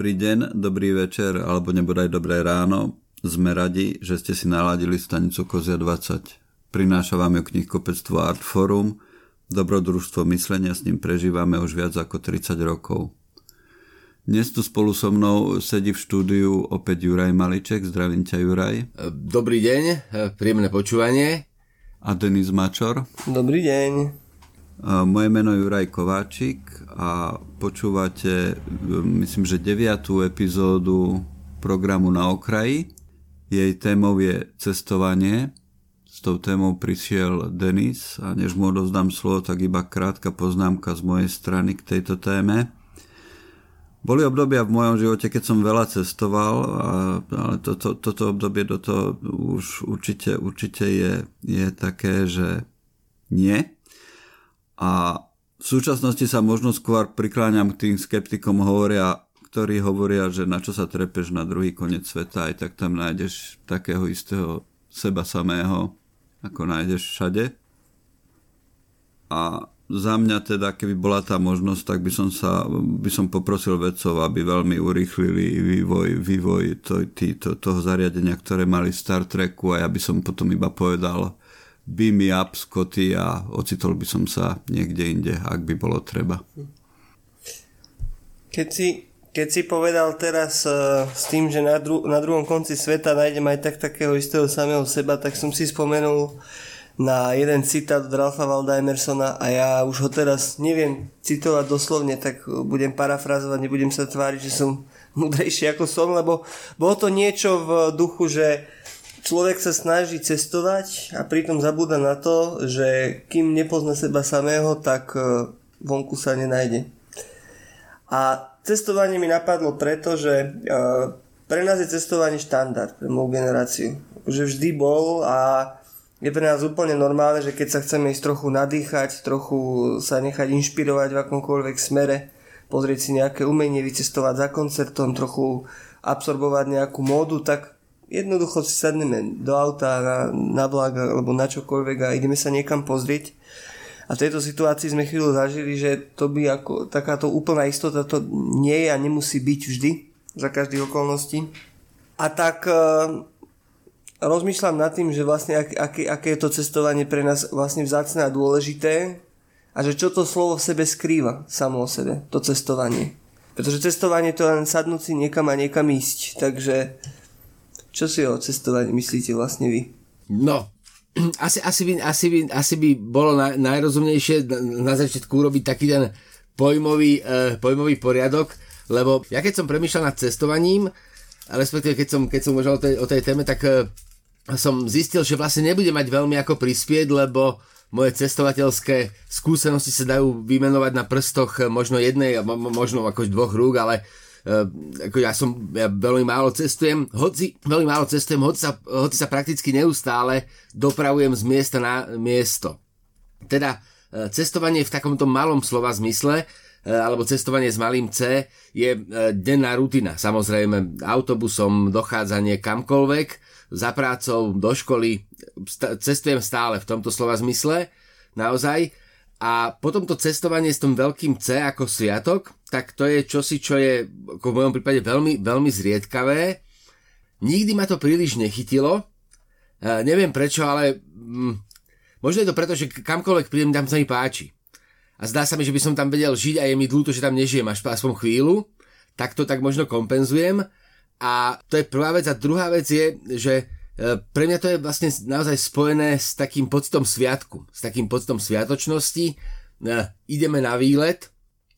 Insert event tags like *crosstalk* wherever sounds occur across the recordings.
Dobrý deň, dobrý večer alebo nebodaj dobré ráno. Sme radi, že ste si naladili stanicu Kozia 20. Prináša vám ju knihkopectvo Artforum. Dobrodružstvo myslenia s ním prežívame už viac ako 30 rokov. Dnes tu spolu so mnou sedí v štúdiu opäť Juraj Maliček. Zdravím ťa, Juraj. Dobrý deň, príjemné počúvanie. A Denis Mačor. Dobrý deň. Moje meno je Juraj Kováčik a počúvate, myslím, že deviatú epizódu programu Na okraji. Jej témou je cestovanie. S tou témou prišiel Denis a než mu odovzdám slovo, tak iba krátka poznámka z mojej strany k tejto téme. Boli obdobia v mojom živote, keď som veľa cestoval, ale toto, toto obdobie do toho už určite, určite je, je také, že nie a v súčasnosti sa možno skôr prikláňam k tým skeptikom, hovoria, ktorí hovoria, že na čo sa trepeš na druhý koniec sveta, aj tak tam nájdeš takého istého seba samého, ako nájdeš všade. A za mňa teda, keby bola tá možnosť, tak by som, sa, by som poprosil vedcov, aby veľmi urýchlili vývoj, vývoj to, tý, to, toho zariadenia, ktoré mali Star Treku a ja by som potom iba povedal, beam me up, Scotty a ocitol by som sa niekde inde, ak by bolo treba. Keď si, keď si povedal teraz uh, s tým, že na, dru- na druhom konci sveta nájdem aj tak takého istého samého seba, tak som si spomenul na jeden citát od Ralfa Valda Emersona a ja už ho teraz neviem citovať doslovne, tak budem parafrazovať, nebudem sa tváriť, že som *laughs* múdrejší ako som, lebo bolo to niečo v duchu, že človek sa snaží cestovať a pritom zabúda na to, že kým nepozná seba samého, tak e, vonku sa nenájde. A cestovanie mi napadlo preto, že e, pre nás je cestovanie štandard, pre moju generáciu. Že vždy bol a je pre nás úplne normálne, že keď sa chceme ísť trochu nadýchať, trochu sa nechať inšpirovať v akomkoľvek smere, pozrieť si nejaké umenie, vycestovať za koncertom, trochu absorbovať nejakú módu, tak jednoducho si sadneme do auta na, na vlak alebo na čokoľvek a ideme sa niekam pozrieť. A v tejto situácii sme chvíľu zažili, že to by ako takáto úplná istota to nie je a nemusí byť vždy za každých okolností. A tak e, rozmýšľam nad tým, že vlastne ak, aké, aké je to cestovanie pre nás vlastne vzácne a dôležité a že čo to slovo v sebe skrýva samo o sebe, to cestovanie. Pretože cestovanie to je len sadnúť si niekam a niekam ísť. Takže čo si o cestovaní myslíte vlastne vy? No, *clears throat* asi, asi, by, asi, by, asi by bolo na, najrozumnejšie na, začiatku urobiť taký ten pojmový, uh, pojmový poriadok, lebo ja keď som premýšľal nad cestovaním, respektíve keď som, keď som uvažoval o tej, o tej téme, tak uh, som zistil, že vlastne nebude mať veľmi ako prispieť, lebo moje cestovateľské skúsenosti sa dajú vymenovať na prstoch možno jednej, možno ako dvoch rúk, ale ako ja som, ja veľmi málo cestujem, hoci veľmi málo cestujem, hoci sa, hoci sa prakticky neustále dopravujem z miesta na miesto. Teda uh, cestovanie v takomto malom slova zmysle, uh, alebo cestovanie s malým C je denná rutina. Samozrejme autobusom dochádzanie kamkoľvek, za prácou, do školy, st- cestujem stále v tomto slova zmysle, naozaj. A potom to cestovanie s tom veľkým C ako sviatok, tak to je čosi, čo je ako v mojom prípade veľmi, veľmi zriedkavé. Nikdy ma to príliš nechytilo. E, neviem prečo, ale mm, možno je to preto, že kamkoľvek prídem, tam sa mi páči. A zdá sa mi, že by som tam vedel žiť a je mi ľúto, že tam nežijem až aspoň chvíľu. Tak to tak možno kompenzujem. A to je prvá vec. A druhá vec je, že pre mňa to je vlastne naozaj spojené s takým pocitom sviatku, s takým pocitom sviatočnosti. E, ideme na výlet.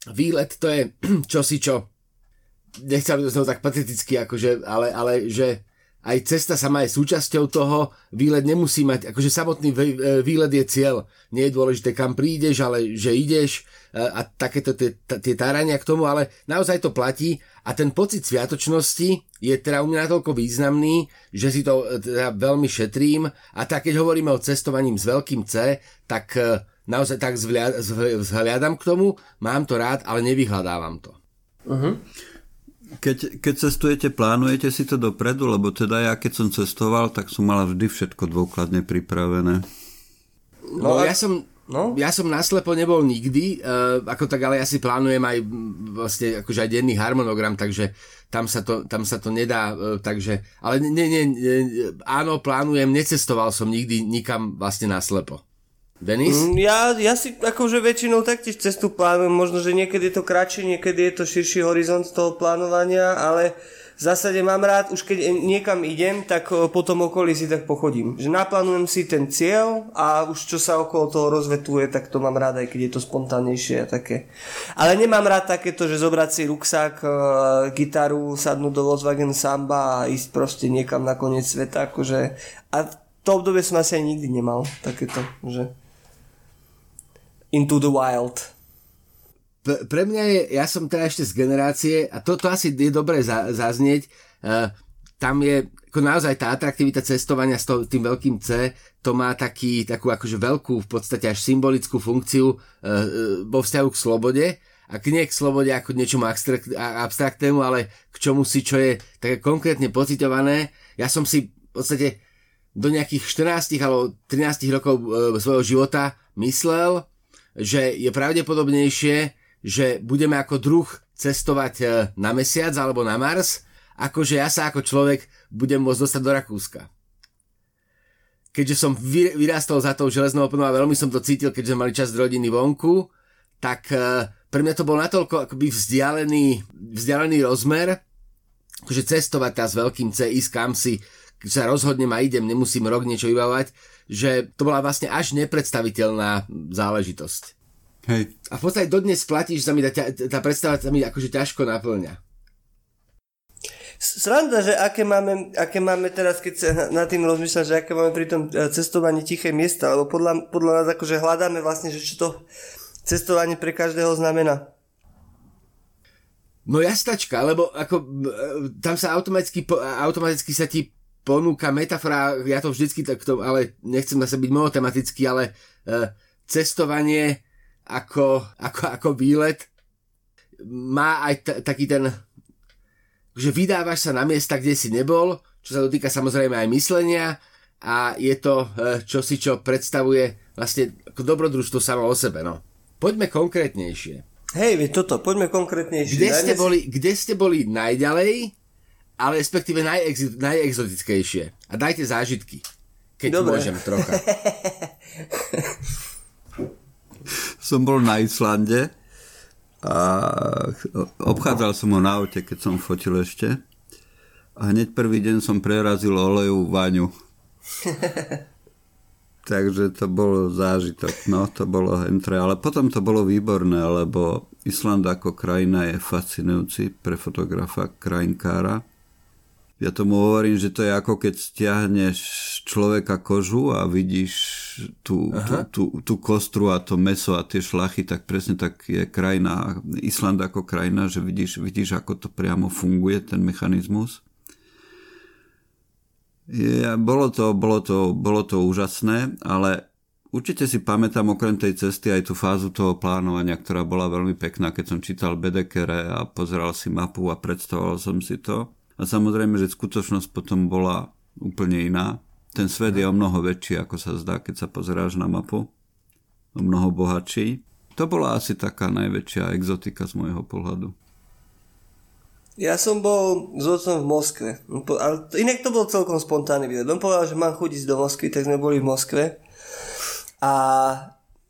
Výlet to je *clears throat* čosi, čo nechcel by to tak pateticky, akože, ale, ale že aj cesta sama je súčasťou toho, výlet nemusí mať, akože samotný e, výlet je cieľ. Nie je dôležité, kam prídeš, ale že ideš e, a takéto tie, tie tárania k tomu, ale naozaj to platí a ten pocit sviatočnosti je teda u mňa natoľko významný, že si to e, teda veľmi šetrím a tak keď hovoríme o cestovaním s veľkým C, tak naozaj tak vzhľadám k tomu, mám to rád, ale nevyhľadávam to. Uh-huh. Keď, keď cestujete, plánujete si to dopredu? Lebo teda ja keď som cestoval, tak som mala vždy všetko dôkladne pripravené. No, no ja som... No? Ja som naslepo nebol nikdy, uh, ako tak, ale ja si plánujem aj vlastne akože aj denný harmonogram, takže tam sa to, tam sa to nedá, uh, takže, ale nie, nie, nie, áno, plánujem, necestoval som nikdy nikam vlastne naslepo. Denis? Mm, ja, ja si akože väčšinou taktiež cestu plánujem, možno, že niekedy je to kratšie, niekedy je to širší horizont toho plánovania, ale v zásade mám rád, už keď niekam idem, tak e, po tom okolí si tak pochodím. Že naplánujem si ten cieľ a už čo sa okolo toho rozvetuje, tak to mám rád, aj keď je to spontánnejšie a také. Ale nemám rád takéto, že zobrať si ruksák, e, gitaru, sadnúť do Volkswagen Samba a ísť proste niekam na koniec sveta. Akože. A to obdobie som asi aj nikdy nemal. Takéto, že Into the Wild. Pre mňa je, ja som teda ešte z generácie, a toto to asi je dobré za, zaznieť, uh, tam je ako naozaj tá atraktivita cestovania s to, tým veľkým C, to má taký, takú akože veľkú, v podstate až symbolickú funkciu uh, vo vzťahu k slobode, a nie k slobode ako k niečomu abstraktnému, ale k čomu si, čo je také konkrétne pocitované. Ja som si v podstate do nejakých 14 alebo 13 rokov e, svojho života myslel, že je pravdepodobnejšie, že budeme ako druh cestovať e, na mesiac alebo na Mars, ako že ja sa ako človek budem môcť dostať do Rakúska. Keďže som vyrastol za tou železnou oponou a veľmi som to cítil, keďže mali čas rodiny vonku, tak e, pre mňa to bol natoľko akoby vzdialený, vzdialený rozmer, že cestovať tá s veľkým C, ísť kam si, sa rozhodnem a idem, nemusím rok niečo vybavovať, že to bola vlastne až nepredstaviteľná záležitosť. Hej. A v podstate dodnes platíš, že sa mi tá, tá predstava sa mi akože ťažko naplňa. Sranda, že aké máme, aké máme teraz, keď sa nad tým rozmýšľam, že aké máme pri tom e, cestovaní tiché miesta, lebo podľa, podľa nás akože hľadáme vlastne, že čo to cestovanie pre každého znamená. No jastačka, lebo ako, e, tam sa automaticky, automaticky sa ti ponúka metafora, ja to vždycky takto, ale nechcem sa byť monotematický, ale uh, cestovanie ako, ako, ako výlet má aj t- taký ten, že vydávaš sa na miesta, kde si nebol, čo sa dotýka samozrejme aj myslenia a je to uh, čosi, čo predstavuje vlastne ako dobrodružstvo samo o sebe. No. Poďme konkrétnejšie. Hej, toto, poďme konkrétnejšie. Kde ste, boli, kde ste boli najďalej ale respektíve najex, najexotickejšie. A dajte zážitky, keď Dobre. môžem trocha. *laughs* som bol na Islande a obchádzal som ho na aute, keď som fotil ešte. A hneď prvý deň som prerazil olejovú vaňu. *laughs* Takže to bol zážitok, no to bolo hentre, ale potom to bolo výborné, lebo Island ako krajina je fascinujúci pre fotografa, krajinkára ja tomu hovorím, že to je ako keď stiahneš človeka kožu a vidíš tú, tú, tú, tú kostru a to meso a tie šlachy, tak presne tak je krajina, Island ako krajina, že vidíš, vidíš ako to priamo funguje, ten mechanizmus. Je, bolo, to, bolo, to, bolo to úžasné, ale určite si pamätám okrem tej cesty aj tú fázu toho plánovania, ktorá bola veľmi pekná, keď som čítal Bedekere a pozeral si mapu a predstavoval som si to a samozrejme, že skutočnosť potom bola úplne iná. Ten svet je o mnoho väčší, ako sa zdá, keď sa pozeráš na mapu. O mnoho bohatší. To bola asi taká najväčšia exotika z môjho pohľadu. Ja som bol s otcom v Moskve. Ale inak to bol celkom spontánny výlet. On povedal, že mám chuť do Moskvy, tak sme boli v Moskve. A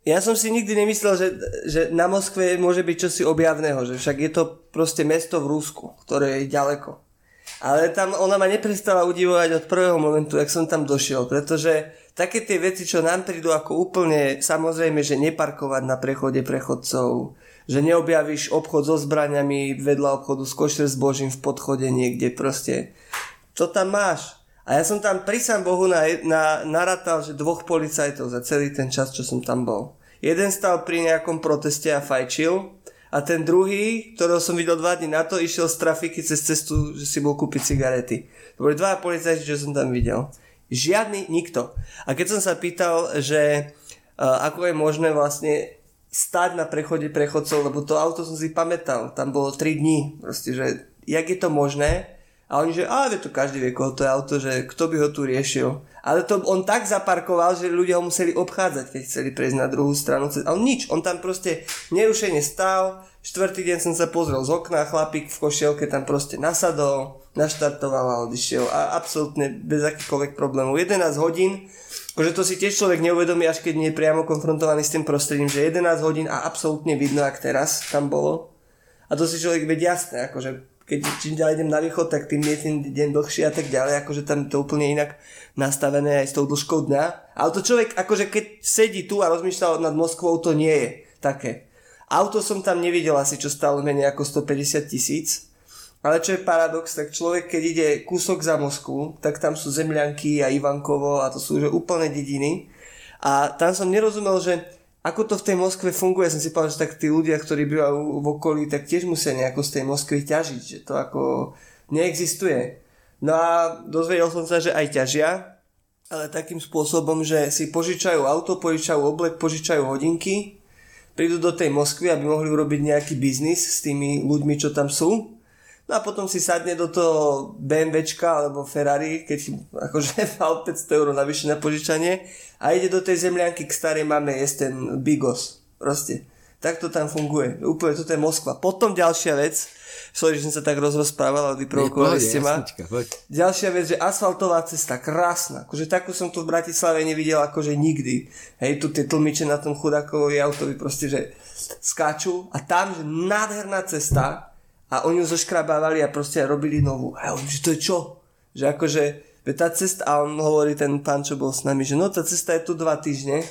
ja som si nikdy nemyslel, že, že na Moskve môže byť čosi objavného, že však je to proste mesto v Rusku, ktoré je ďaleko. Ale tam ona ma neprestala udivovať od prvého momentu, jak som tam došiel, pretože také tie veci, čo nám prídu ako úplne samozrejme, že neparkovať na prechode prechodcov, že neobjavíš obchod so zbraniami vedľa obchodu s košer s božím v podchode niekde proste. To tam máš. A ja som tam pri sám Bohu na, na, naratal, že dvoch policajtov za celý ten čas, čo som tam bol. Jeden stal pri nejakom proteste a fajčil a ten druhý, ktorého som videl dva dní na to, išiel z trafiky cez cestu, že si bol kúpiť cigarety. To boli dva policajti, čo som tam videl. Žiadny, nikto. A keď som sa pýtal, že uh, ako je možné vlastne stať na prechode prechodcov, lebo to auto som si pamätal, tam bolo 3 dní, proste, že jak je to možné, A oni, že ale to každý vie, koho to je auto, že kto by ho tu riešil. Ale to on tak zaparkoval, že ľudia ho museli obchádzať, keď chceli prejsť na druhú stranu. A on nič, on tam proste nerušene stál. Štvrtý deň som sa pozrel z okna, chlapík v košielke tam proste nasadol, naštartoval a odišiel. A absolútne bez akýchkoľvek problémov. 11 hodín, akože to si tiež človek neuvedomí, až keď nie je priamo konfrontovaný s tým prostredím, že 11 hodín a absolútne vidno, ak teraz tam bolo. A to si človek vedie jasné, akože keď čím ďalej idem na východ, tak tým je ten deň dlhší a tak ďalej, akože tam to úplne inak nastavené aj s tou dĺžkou dňa. Ale to človek, akože keď sedí tu a rozmýšľa nad Moskvou, to nie je také. Auto som tam nevidel asi, čo stálo menej ako 150 tisíc. Ale čo je paradox, tak človek, keď ide kúsok za Moskvu, tak tam sú Zemľanky a Ivankovo a to sú už úplne dediny. A tam som nerozumel, že ako to v tej Moskve funguje, som si povedal, že tak tí ľudia, ktorí bývajú v okolí, tak tiež musia nejako z tej Moskvy ťažiť, že to ako neexistuje. No a dozvedel som sa, že aj ťažia, ale takým spôsobom, že si požičajú auto, požičajú oblek, požičajú hodinky, prídu do tej Moskvy, aby mohli urobiť nejaký biznis s tými ľuďmi, čo tam sú No a potom si sadne do toho BMWčka alebo Ferrari, keď akože *laughs* mal 500 eur navyše na požičanie a ide do tej zemľanky k starej mame jesť ten bigos. Proste. Tak to tam funguje. Úplne toto je Moskva. Potom ďalšia vec, sorry, že som sa tak rozprával, ale vyprovokovali ste ma. Ďalšia vec, že asfaltová cesta, krásna. Akože takú som tu v Bratislave nevidel akože nikdy. Hej, tu tie tlmiče na tom chudákovi autovi proste, že skáču a tam, že nádherná cesta, a oni ju zoškrabávali a proste robili novú. A ja hovorím, že to je čo? Že akože, tá cesta, a on hovorí ten pán, čo bol s nami, že no tá cesta je tu dva týždne,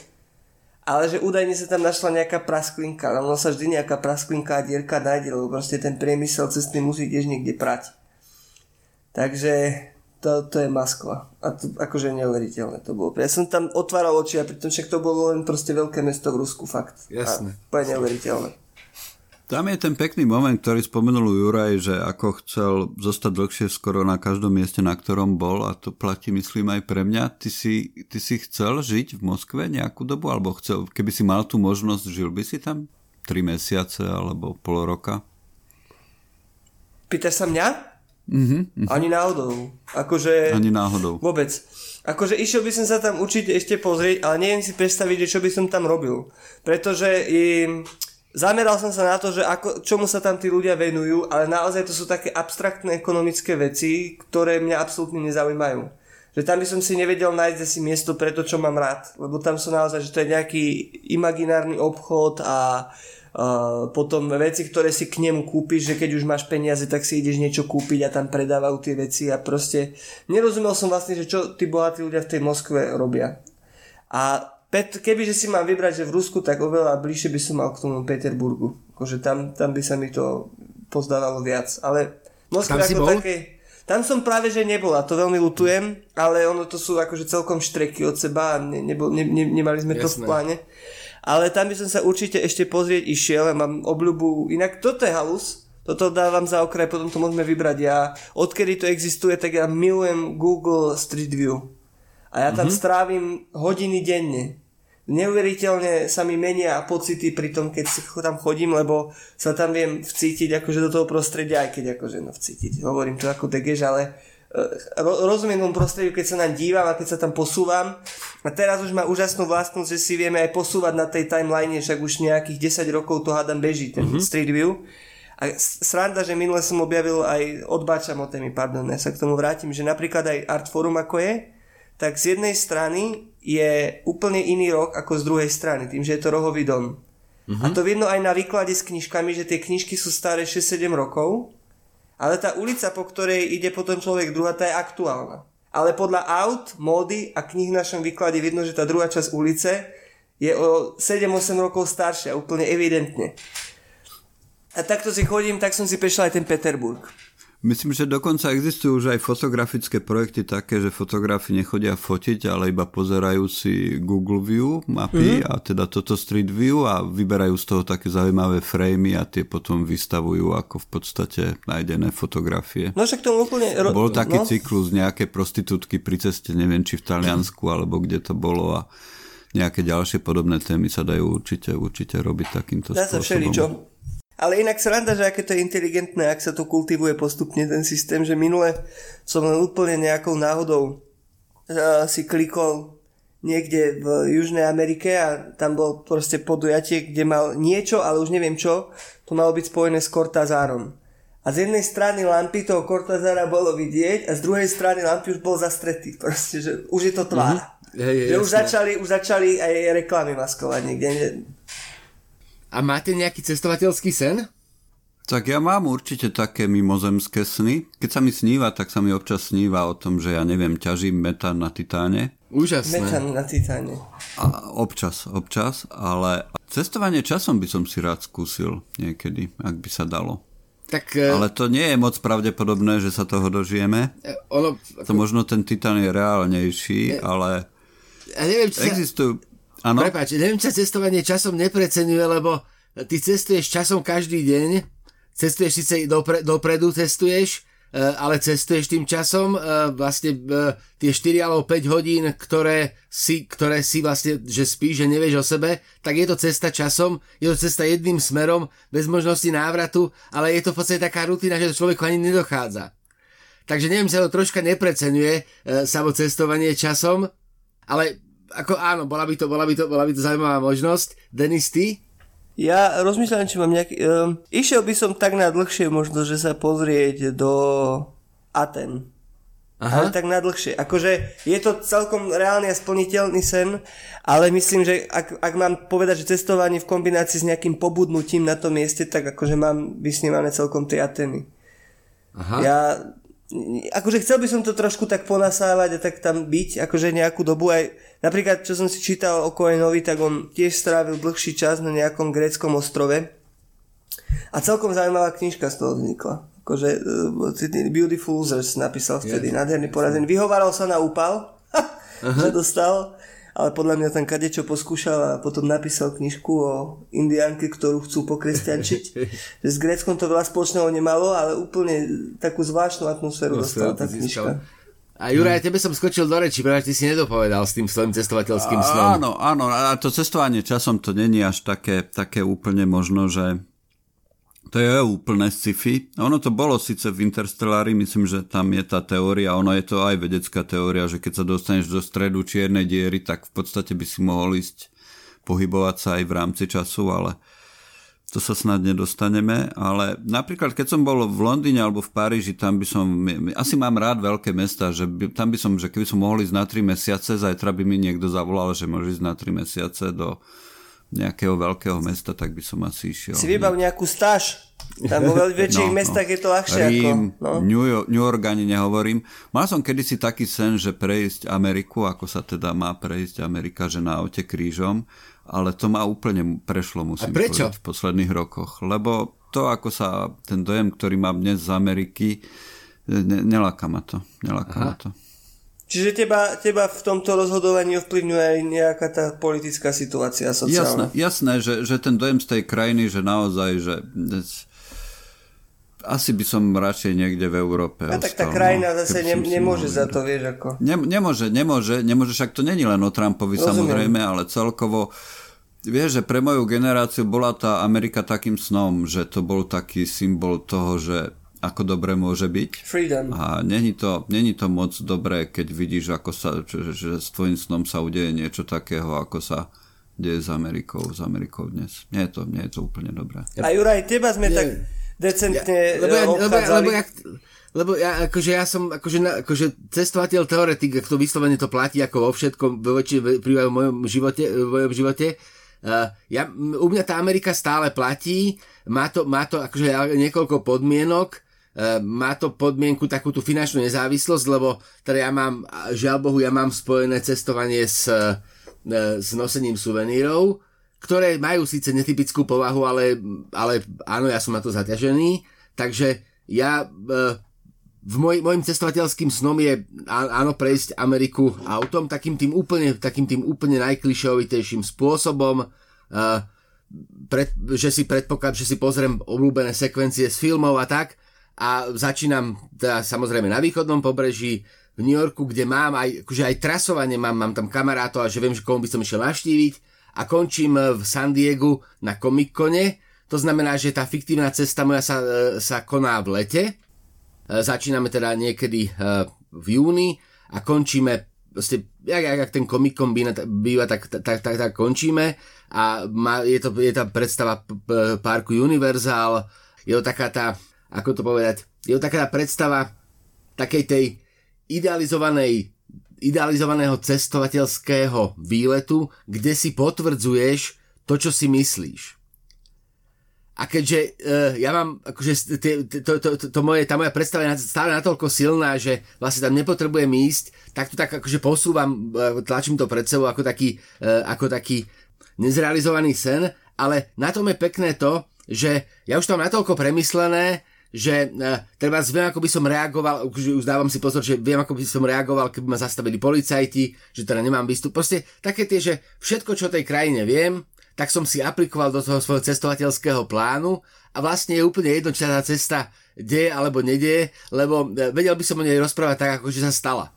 ale že údajne sa tam našla nejaká prasklinka, ale ono sa vždy nejaká prasklinka a dierka nájde, lebo proste ten priemysel cestný musí tiež niekde prať. Takže to, to je Moskva. A to akože neuveriteľné to bolo. Ja som tam otváral oči a pritom však to bolo len proste veľké mesto v Rusku, fakt. Jasné. A to je neuveriteľné. Tam je ten pekný moment, ktorý spomenul Juraj, že ako chcel zostať dlhšie skoro na každom mieste, na ktorom bol a to platí myslím aj pre mňa. Ty si, ty si chcel žiť v Moskve nejakú dobu, alebo chcel, keby si mal tú možnosť, žil by si tam 3 mesiace alebo pol roka? Pýtaš sa mňa? Mm-hmm, Ani náhodou. Akože... Ani náhodou. Vôbec. Akože išiel by som sa tam určite ešte pozrieť, ale neviem si predstaviť, čo by som tam robil. Pretože... Je Zameral som sa na to, že ako, čomu sa tam tí ľudia venujú, ale naozaj to sú také abstraktné ekonomické veci, ktoré mňa absolútne nezaujímajú. Že tam by som si nevedel nájsť asi miesto pre to, čo mám rád. Lebo tam sú naozaj, že to je nejaký imaginárny obchod a uh, potom veci, ktoré si k nemu kúpiš, že keď už máš peniaze, tak si ideš niečo kúpiť a tam predávajú tie veci a proste nerozumel som vlastne, že čo tí bohatí ľudia v tej Moskve robia. A Pet, kebyže si mám vybrať, že v Rusku, tak oveľa bližšie by som mal k tomu Peterburgu. Akože tam, tam by sa mi to pozdávalo viac. Ale Moskva tam ako také... Tam som práve, že nebol a to veľmi lutujem, ale ono to sú akože celkom štreky od seba a ne, nebol, ne, ne, nemali sme Jasné. to v pláne. Ale tam by som sa určite ešte pozrieť išiel a mám obľubu. Inak toto je halus, toto dávam za okraj, potom to môžeme vybrať. Ja, odkedy to existuje, tak ja milujem Google Street View. A ja tam mm-hmm. strávim hodiny denne neuveriteľne sa mi menia pocity pri tom, keď tam chodím, lebo sa tam viem vcítiť akože do toho prostredia, aj keď akože no vcítiť, hovorím to ako degež, ale e, ro- rozumiem tomu prostrediu, keď sa nám dívam a keď sa tam posúvam. A teraz už má úžasnú vlastnosť, že si vieme aj posúvať na tej timeline, však už nejakých 10 rokov to hádam beží, ten mm-hmm. Street View. A sranda, že minule som objavil aj odbáčam o témy, pardon, ja sa k tomu vrátim, že napríklad aj Art Forum ako je, tak z jednej strany je úplne iný rok ako z druhej strany, tým, že je to rohový dom. Uh-huh. A to vidno aj na výklade s knižkami, že tie knižky sú staré 6-7 rokov, ale tá ulica, po ktorej ide potom človek druhá, tá je aktuálna. Ale podľa aut, módy a knih v našom výklade vidno, že tá druhá časť ulice je o 7-8 rokov staršia, úplne evidentne. A takto si chodím, tak som si prešiel aj ten Peterburg. Myslím, že dokonca existujú už aj fotografické projekty také, že fotografi nechodia fotiť, ale iba pozerajú si Google View mapy mm-hmm. a teda toto Street View a vyberajú z toho také zaujímavé framey a tie potom vystavujú ako v podstate nájdené fotografie. No však to úplne... Ro- Bol taký no? cyklus nejaké prostitútky pri ceste, neviem či v Taliansku alebo kde to bolo a nejaké ďalšie podobné témy sa dajú určite, určite robiť takýmto Dá spôsobom. Dá sa všeličo. Ale inak sa rada, že aké to je inteligentné, ak sa to kultivuje postupne ten systém, že minule som len úplne nejakou náhodou uh, si klikol niekde v Južnej Amerike a tam bol proste podujatie, kde mal niečo, ale už neviem čo, to malo byť spojené s Cortazárom. A z jednej strany lampy toho Cortazara bolo vidieť a z druhej strany lampy už bol zastretý. Proste, že už je to tvár. Mm-hmm. Hej, že už začali, už začali aj reklamy maskovať niekde. A máte nejaký cestovateľský sen? Tak ja mám určite také mimozemské sny. Keď sa mi sníva, tak sa mi občas sníva o tom, že ja neviem, ťažím metán na titáne. Úžasné. Metán na titáne. A občas, občas, ale cestovanie časom by som si rád skúsil niekedy, ak by sa dalo. Tak, e, Ale to nie je moc pravdepodobné, že sa toho dožijeme. E, ono, to možno ten Titan je reálnejší, je, ale ja neviem, či existujú... Sa, prepáč, neviem, či sa cestovanie časom nepreceňuje, lebo ty cestuješ časom každý deň, cestuješ síce dopre, dopredu, cestuješ, Eh, ale cestuješ tým časom, eh, vlastne eh, tie 4 alebo 5 hodín, ktoré si, ktoré si vlastne, že spíš, že nevieš o sebe, tak je to cesta časom, je to cesta jedným smerom, bez možnosti návratu, ale je to v podstate taká rutina, že to človeku ani nedochádza. Takže neviem, sa to troška nepreceňuje samo cestovanie časom, ale ako áno, bola by to, bola by to, bola by to zaujímavá možnosť. Denis, ty? Ja rozmýšľam, či mám nejaký... Um, išiel by som tak na dlhšie možno, že sa pozrieť do Aten. Aha. Ale tak na dlhšie. Akože je to celkom reálny a splniteľný sen, ale myslím, že ak, ak mám povedať, že cestovanie v kombinácii s nejakým pobudnutím na tom mieste, tak akože mám vysnívané celkom tie Ateny. Aha. Ja akože chcel by som to trošku tak ponasávať a tak tam byť, akože nejakú dobu aj, napríklad čo som si čítal o Koenovi, tak on tiež strávil dlhší čas na nejakom gréckom ostrove a celkom zaujímavá knižka z toho vznikla. Akože uh, Beautiful Losers napísal vtedy, nádherný porazený. Vyhovaral sa na úpal, *laughs* že dostal ale podľa mňa tam kadečo poskúšal a potom napísal knižku o indiánke, ktorú chcú pokresťančiť. *laughs* s Gréckom to veľa spoločného nemalo, ale úplne takú zvláštnu atmosféru no, dostala tá knižka. A Juraj, tebe som skočil do reči, pretože ty si nedopovedal s tým svojim cestovateľským snom. Áno, áno, a to cestovanie časom to není až také, také úplne možno, že to je úplné sci-fi. Ono to bolo síce v Interstellári, myslím, že tam je tá teória, ono je to aj vedecká teória, že keď sa dostaneš do stredu čiernej diery, tak v podstate by si mohol ísť pohybovať sa aj v rámci času, ale to sa snad nedostaneme, ale napríklad keď som bol v Londýne alebo v Paríži, tam by som, asi mám rád veľké mesta, že by, tam by som, že keby som mohol ísť na 3 mesiace, zajtra by mi niekto zavolal, že môže ísť na 3 mesiace do nejakého veľkého mesta, tak by som asi išiel. Si vybav nejakú stáž. Tam vo *laughs* väčších no, mestách no. je to ľahšie Rím, ako... No. New, York, New York ani nehovorím. Mal som kedysi taký sen, že prejsť Ameriku, ako sa teda má prejsť Amerika, že na aute krížom, ale to ma úplne prešlo, musím povedať, v posledných rokoch. Lebo to, ako sa ten dojem, ktorý mám dnes z Ameriky, ne, neláka ma to. Neláka ma to. Čiže teba, teba v tomto rozhodovaní ovplyvňuje aj nejaká tá politická situácia sociálna. Jasné, jasné že, že ten dojem z tej krajiny, že naozaj, že asi by som radšej niekde v Európe A tak tá krajina no, zase ne, nemôže za to, vieš ako. Ne, nemôže, nemôže, nemôže, však to není len o Trumpovi Rozumiem. samozrejme, ale celkovo Vieš, že pre moju generáciu bola tá Amerika takým snom, že to bol taký symbol toho, že ako dobre môže byť. Freedom. A není to, není to moc dobré, keď vidíš, ako sa, že, že s tvojim snom sa udeje niečo takého, ako sa deje s Amerikou, s Amerikou dnes. Nie je to, nie je to úplne dobré. A Juraj, teba sme nie. tak decentne ja, lebo, ja, lebo, ja, lebo, ja, lebo ja, akože ja som akože, akože cestovateľ teoretik, ak to vyslovene to platí ako vo všetkom, vo väčšine v mojom živote, v mojom živote uh, ja, u mňa tá Amerika stále platí, má to, má to akože niekoľko podmienok, má to podmienku takú tú finančnú nezávislosť, lebo teda ja mám, žiaľ Bohu, ja mám spojené cestovanie s, e, s nosením suvenírov, ktoré majú síce netypickú povahu, ale, ale áno, ja som na to zaťažený, takže ja e, v môj, môjim cestovateľským snom je áno prejsť Ameriku autom takým tým úplne, takým tým úplne najklišovitejším spôsobom, pred, že si predpokladám, že si pozriem obľúbené sekvencie z filmov a tak, a začínam teda samozrejme na východnom pobreží v New Yorku, kde mám aj, akože aj trasovanie, mám, mám tam kamarátov a že viem, že komu by som išiel navštíviť. A končím v San Diegu na Comic To znamená, že tá fiktívna cesta moja sa, sa koná v lete. Začíname teda niekedy v júni a končíme proste, jak, jak, jak ten komikom býva, tak, tak, tak, tak končíme. A má, je, to, je tá predstava parku Universal, je to taká tá, ako to povedať, je to taká predstava takej tej idealizovanej idealizovaného cestovateľského výletu, kde si potvrdzuješ to, čo si myslíš. A keďže uh, ja mám, akože to, to, to, to moje, tá moja predstava je stále natoľko silná, že vlastne tam nepotrebujem ísť, tak to tak akože posúvam, uh, tlačím to pred sebou ako taký, uh, ako taký nezrealizovaný sen, ale na tom je pekné to, že ja už to mám natoľko premyslené, že uh, treba viem, ako by som reagoval, už, už dávam si pozor, že viem, ako by som reagoval, keby ma zastavili policajti, že teda nemám výstup. Proste také tie, že všetko, čo o tej krajine viem, tak som si aplikoval do toho svojho cestovateľského plánu a vlastne je úplne jedno, či tá cesta deje alebo nedieje, lebo e, vedel by som o nej rozprávať tak, ako že sa stala.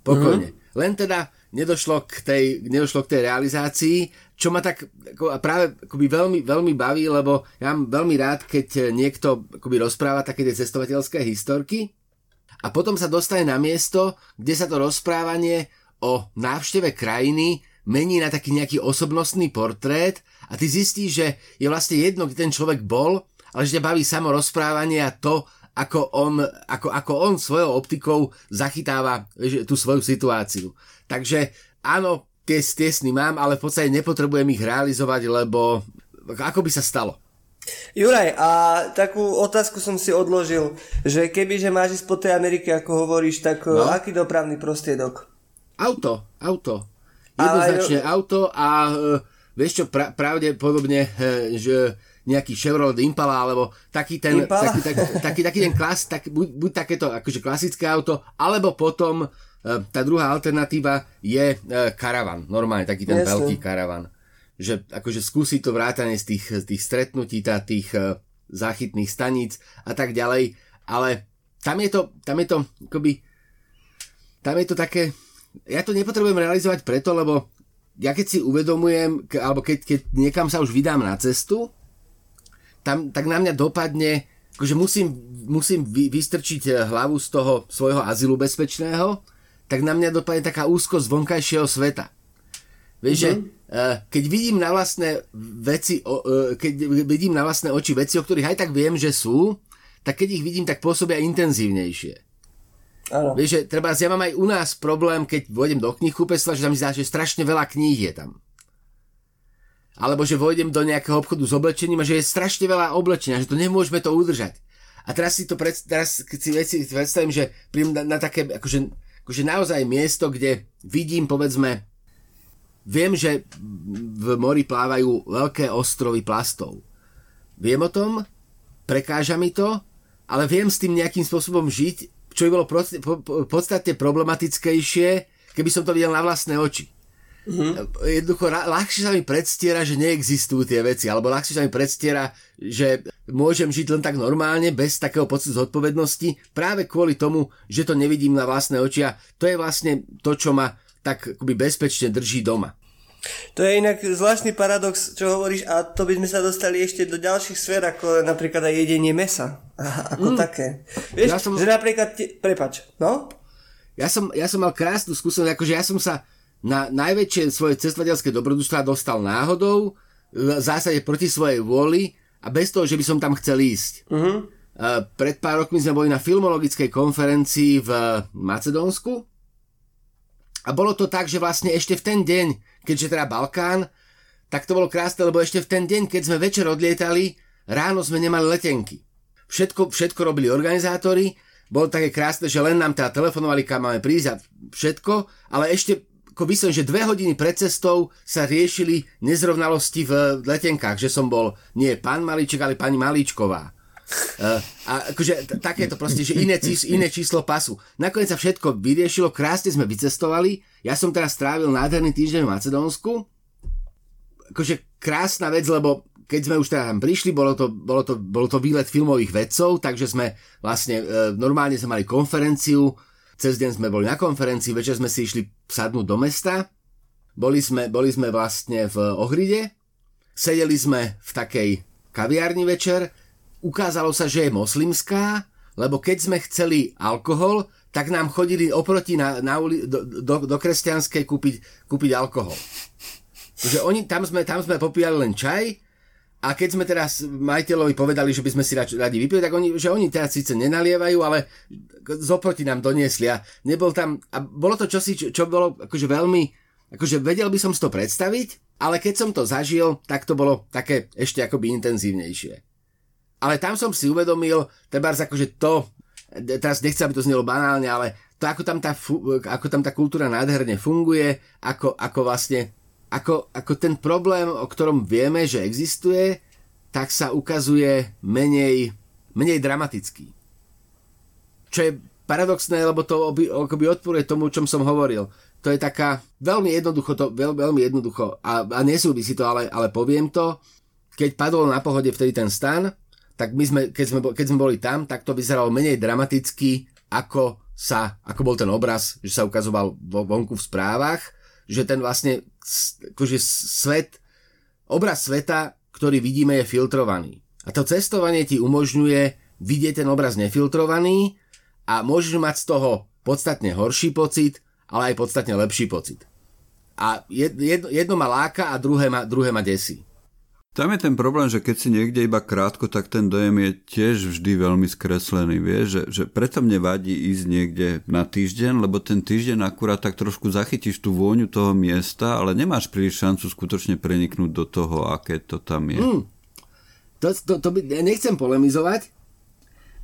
Pokojne. Mm-hmm. Len teda nedošlo k tej, nedošlo k tej realizácii, čo ma tak ako, práve akoby veľmi, veľmi baví, lebo ja mám veľmi rád, keď niekto akoby rozpráva také tie cestovateľské historky a potom sa dostane na miesto, kde sa to rozprávanie o návšteve krajiny mení na taký nejaký osobnostný portrét a ty zistíš, že je vlastne jedno, kde ten človek bol, ale že ťa baví samo rozprávanie a to, ako on, ako, ako on svojou optikou zachytáva tú svoju situáciu. Takže áno, tie, tie sny mám, ale v podstate nepotrebujem ich realizovať, lebo ako by sa stalo? Juraj, a takú otázku som si odložil, že keby že máš ísť po tej Amerike, ako hovoríš, tak no. aký dopravný prostriedok? Auto, auto. Jednoznačne ale... auto a e, vieš čo, pra, pravdepodobne, e, že nejaký Chevrolet Impala, alebo taký ten, taký, taký, taký, taký ten klas, tak, buď, buď takéto akože klasické auto, alebo potom tá druhá alternatíva je karavan, normálne taký ten Jasne. veľký karavan. Že akože skúsi to vrátanie z tých, z tých stretnutí, tá, tých záchytných staníc a tak ďalej, ale tam je to, tam je to akoby, tam je to také, ja to nepotrebujem realizovať preto, lebo ja keď si uvedomujem, alebo keď, keď niekam sa už vydám na cestu, tam, tak na mňa dopadne, akože musím, musím vy, vystrčiť hlavu z toho svojho azylu bezpečného, tak na mňa dopadne taká úzkosť vonkajšieho sveta. Vieš, mm-hmm. že uh, keď vidím na vlastné veci, uh, keď vidím na vlastné oči veci, o ktorých aj tak viem, že sú, tak keď ich vidím, tak pôsobia intenzívnejšie. Áno. Vieš, že treba, ja mám aj u nás problém, keď vojdem do knihkupectva, že tam mi zdá, že strašne veľa kníh je tam. Alebo že vojdem do nejakého obchodu s oblečením a že je strašne veľa oblečenia, že to nemôžeme to udržať. A teraz si to pred, teraz si veci predstavím, že príjem na, na také akože, akože naozaj miesto, kde vidím povedzme viem, že v mori plávajú veľké ostrovy plastov. Viem o tom, prekáža mi to, ale viem s tým nejakým spôsobom žiť čo by bolo podstatne problematickejšie, keby som to videl na vlastné oči. Mm-hmm. Jednoducho ľahšie sa mi predstiera, že neexistujú tie veci, alebo ľahšie sa mi predstiera, že môžem žiť len tak normálne, bez takého pocitu zodpovednosti, práve kvôli tomu, že to nevidím na vlastné oči a to je vlastne to, čo ma tak akoby bezpečne drží doma. To je inak zvláštny paradox, čo hovoríš, a to by sme sa dostali ešte do ďalších sfér, ako napríklad aj jedenie mesa. *laughs* Ako mm. také. Vieš, ja som... že napríklad... Ti... Prepač, no? Ja som, ja som mal krásnu skúsenosť, akože ja som sa na najväčšie svoje cestovateľské dobrodružstvá dostal náhodou, v zásade proti svojej vôli a bez toho, že by som tam chcel ísť. Uh-huh. Pred pár rokmi sme boli na filmologickej konferencii v Macedónsku a bolo to tak, že vlastne ešte v ten deň, keďže teda Balkán, tak to bolo krásne, lebo ešte v ten deň, keď sme večer odlietali, ráno sme nemali letenky. Všetko, všetko robili organizátori, bolo také krásne, že len nám teda telefonovali, kam máme prísť a všetko, ale ešte ako myslím, že dve hodiny pred cestou sa riešili nezrovnalosti v letenkách, že som bol nie pán Malíček, ale pani Malíčková. Uh, a akože t- takéto proste, že iné, čís, iné číslo pasu. Nakoniec sa všetko vyriešilo, krásne sme vycestovali. Ja som teraz strávil nádherný týždeň v Macedónsku. Akože krásna vec, lebo keď sme už teda tam prišli, bolo to, bolo to, bolo to výlet filmových vedcov, takže sme vlastne, e, normálne sme mali konferenciu, cez deň sme boli na konferencii, večer sme si išli sadnúť do mesta, boli sme, boli sme vlastne v Ohride, sedeli sme v takej kaviárni večer, ukázalo sa, že je moslimská, lebo keď sme chceli alkohol, tak nám chodili oproti na, na uli, do, do, do kresťanskej kúpiť, kúpiť alkohol. Že oni, tam sme, tam sme popíjali len čaj a keď sme teraz majiteľovi povedali, že by sme si radi vypili, tak oni, že oni teraz síce nenalievajú, ale zoproti nám doniesli a nebol tam, a bolo to čosi, čo, čo bolo akože veľmi, akože vedel by som si to predstaviť, ale keď som to zažil, tak to bolo také ešte akoby intenzívnejšie. Ale tam som si uvedomil, teda akože to, teraz nechcem, aby to znelo banálne, ale to, ako tam tá, ako tam tá kultúra nádherne funguje, ako, ako vlastne ako, ako ten problém, o ktorom vieme, že existuje, tak sa ukazuje menej, menej dramatický. Čo je paradoxné, lebo to oby, akoby odporuje tomu, o čom som hovoril. To je taká veľmi jednoducho, to, veľ, veľmi jednoducho a, a nesúvisí to, ale, ale poviem to. Keď padol na pohode vtedy ten stan, tak my sme, keď, sme, keď sme boli tam, tak to vyzeralo menej dramaticky, ako sa, ako bol ten obraz, že sa ukazoval vo, vonku v správach že ten vlastne akože svet, obraz sveta, ktorý vidíme, je filtrovaný. A to cestovanie ti umožňuje vidieť ten obraz nefiltrovaný a môžeš mať z toho podstatne horší pocit, ale aj podstatne lepší pocit. A jedno, jedno ma láka a druhé ma, druhé ma desí. Tam je ten problém, že keď si niekde iba krátko, tak ten dojem je tiež vždy veľmi skreslený, vieš, že, že preto mne vadí ísť niekde na týždeň, lebo ten týždeň akurát tak trošku zachytíš tú vôňu toho miesta, ale nemáš príliš šancu skutočne preniknúť do toho, aké to tam je. Mm. To, to, to by, ja nechcem polemizovať,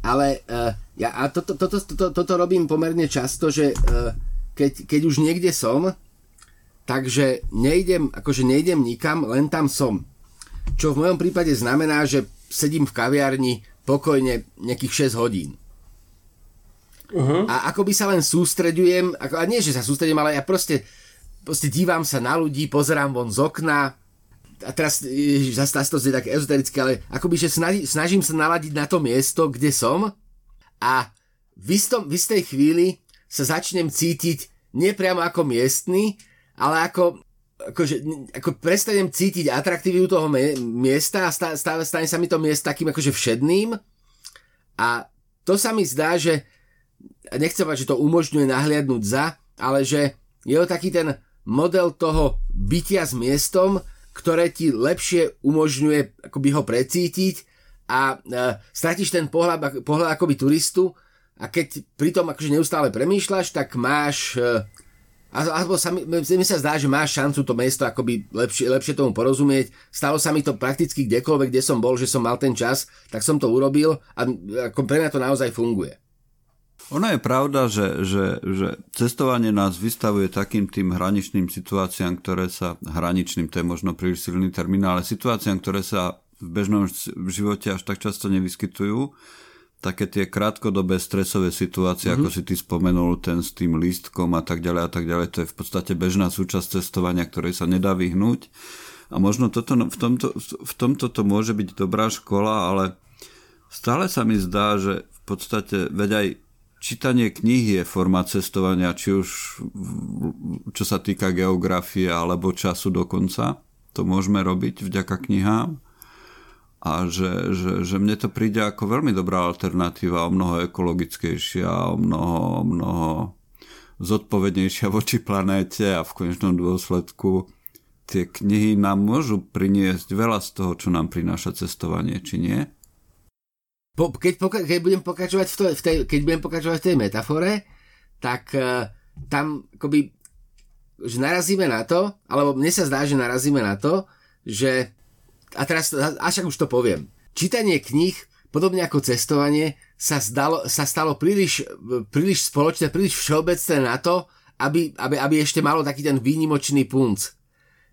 ale uh, ja a toto, toto, toto, toto robím pomerne často, že uh, keď, keď už niekde som, takže nejdem, akože nejdem nikam, len tam som čo v mojom prípade znamená, že sedím v kaviarni pokojne nejakých 6 hodín. Uh-huh. A by sa len sústreďujem, ako, a nie, že sa sústredím, ale ja proste, proste dívam sa na ľudí, pozerám von z okna, a teraz zase to je také ezoterické, ale akoby, že snaží, snažím sa naladiť na to miesto, kde som a v, istom, v istej chvíli sa začnem cítiť nie priamo ako miestny, ale ako akože, ako prestanem cítiť atraktivitu toho miesta a stane, stane sa mi to miesto takým akože všedným. A to sa mi zdá, že nechcem mať, že to umožňuje nahliadnúť za, ale že je to taký ten model toho bytia s miestom, ktoré ti lepšie umožňuje akoby ho precítiť a e, stratíš ten pohľad, pohľad akoby turistu a keď pritom akože neustále premýšľaš, tak máš e, alebo sa mi, mi sa zdá, že máš šancu to mesto akoby lepšie, lepšie tomu porozumieť. Stalo sa mi to prakticky kdekoľvek, kde som bol, že som mal ten čas, tak som to urobil a ako pre mňa to naozaj funguje. Ono je pravda, že, že, že cestovanie nás vystavuje takým tým hraničným situáciám, ktoré sa, hraničným, to je možno príliš silný termín, ale situáciám, ktoré sa v bežnom živote až tak často nevyskytujú také tie krátkodobé stresové situácie, mm-hmm. ako si ty spomenul, ten s tým lístkom a tak ďalej a tak ďalej, to je v podstate bežná súčasť cestovania, ktorej sa nedá vyhnúť. A možno toto, v, tomto, v tomto to môže byť dobrá škola, ale stále sa mi zdá, že v podstate, veď aj čítanie kníh je forma cestovania, či už čo sa týka geografie alebo času dokonca. To môžeme robiť vďaka knihám a že, že, že mne to príde ako veľmi dobrá alternatíva, o mnoho ekologickejšia, o mnoho, o mnoho zodpovednejšia voči planéte a v konečnom dôsledku tie knihy nám môžu priniesť veľa z toho, čo nám prináša cestovanie, či nie? Po, keď, poka- keď, budem pokračovať v, to, v tej, keď budem pokračovať v tej metafore, tak uh, tam akoby, že narazíme na to, alebo mne sa zdá, že narazíme na to, že a teraz, až už to poviem. Čítanie kníh, podobne ako cestovanie, sa, zdalo, sa stalo príliš, príliš spoločné, príliš všeobecné na to, aby, aby, aby ešte malo taký ten výnimočný punc.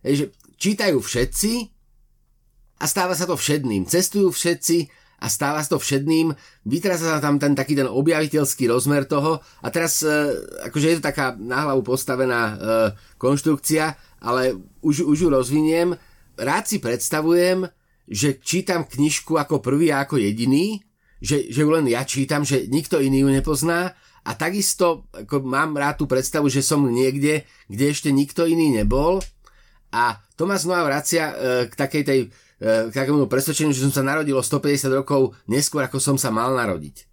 Je, že čítajú všetci a stáva sa to všedným. Cestujú všetci a stáva sa to všedným. Vytráca sa tam ten taký ten objaviteľský rozmer toho a teraz e, akože je to taká na hlavu postavená e, konštrukcia, ale už, už ju rozviniem rád si predstavujem, že čítam knižku ako prvý a ako jediný, že, že ju len ja čítam, že nikto iný ju nepozná a takisto ako mám rád tú predstavu, že som niekde, kde ešte nikto iný nebol a to ma znova vracia e, k takej tej k takému presvedčeniu, že som sa narodil o 150 rokov neskôr, ako som sa mal narodiť.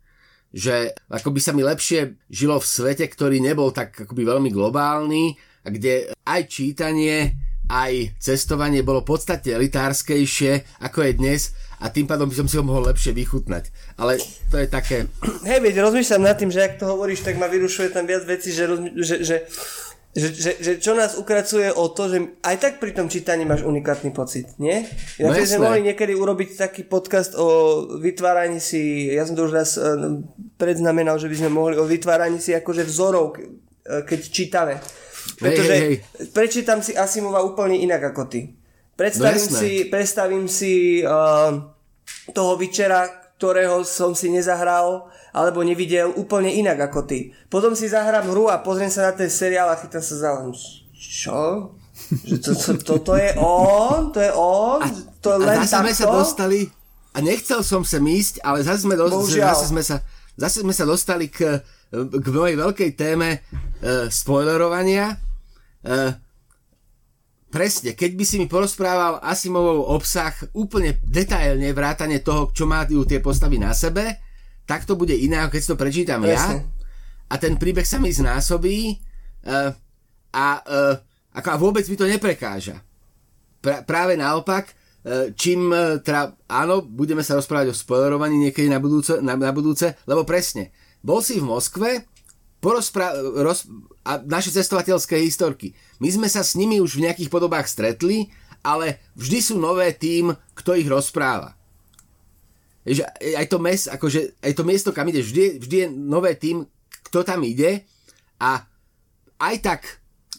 Že ako by sa mi lepšie žilo v svete, ktorý nebol tak akoby veľmi globálny a kde aj čítanie, aj cestovanie bolo podstate elitárskejšie, ako je dnes a tým pádom by som si ho mohol lepšie vychutnať. Ale to je také... Hej, veď rozmýšľam nad tým, že ak to hovoríš, tak ma vyrušuje tam viac vecí, že, že, že že, že, že čo nás ukracuje o to, že aj tak pri tom čítaní máš unikátny pocit, nie? Ja no sme mohli niekedy urobiť taký podcast o vytváraní si, ja som to už raz uh, predznamenal, že by sme mohli o vytváraní si akože vzorov, uh, keď čítame. Pretože hej, hej. prečítam si Asimova úplne inak ako ty. Predstavím no si, predstavím si uh, toho večera, ktorého som si nezahral alebo nevidel úplne inak ako ty. Potom si zahrám hru a pozriem sa na ten seriál a chytám sa za Čo? Že to, to, to, to je on? To je on? A, to je len a zase sme sa dostali a nechcel som sa ísť, ale zase sme, do, zase sme, sa, zase sme sa dostali k, k mojej veľkej téme uh, spoilerovania. Uh, presne, keď by si mi porozprával Asimovov obsah úplne detailne vrátane toho, čo majú tie postavy na sebe, tak to bude iné, ako keď si to prečítam Presne. ja. A ten príbeh sa mi znásobí uh, a, uh, ako, a vôbec mi to neprekáža. Pra, práve naopak, uh, čím uh, teda, áno, budeme sa rozprávať o spoilerovaní niekedy na budúce, na, na budúce, lebo presne, bol si v Moskve, porozpra- roz, a naše cestovateľské historky. My sme sa s nimi už v nejakých podobách stretli, ale vždy sú nové tým, kto ich rozpráva že aj to, mes, akože, aj to miesto, kam ide, vždy, vždy je nové tým, kto tam ide a aj tak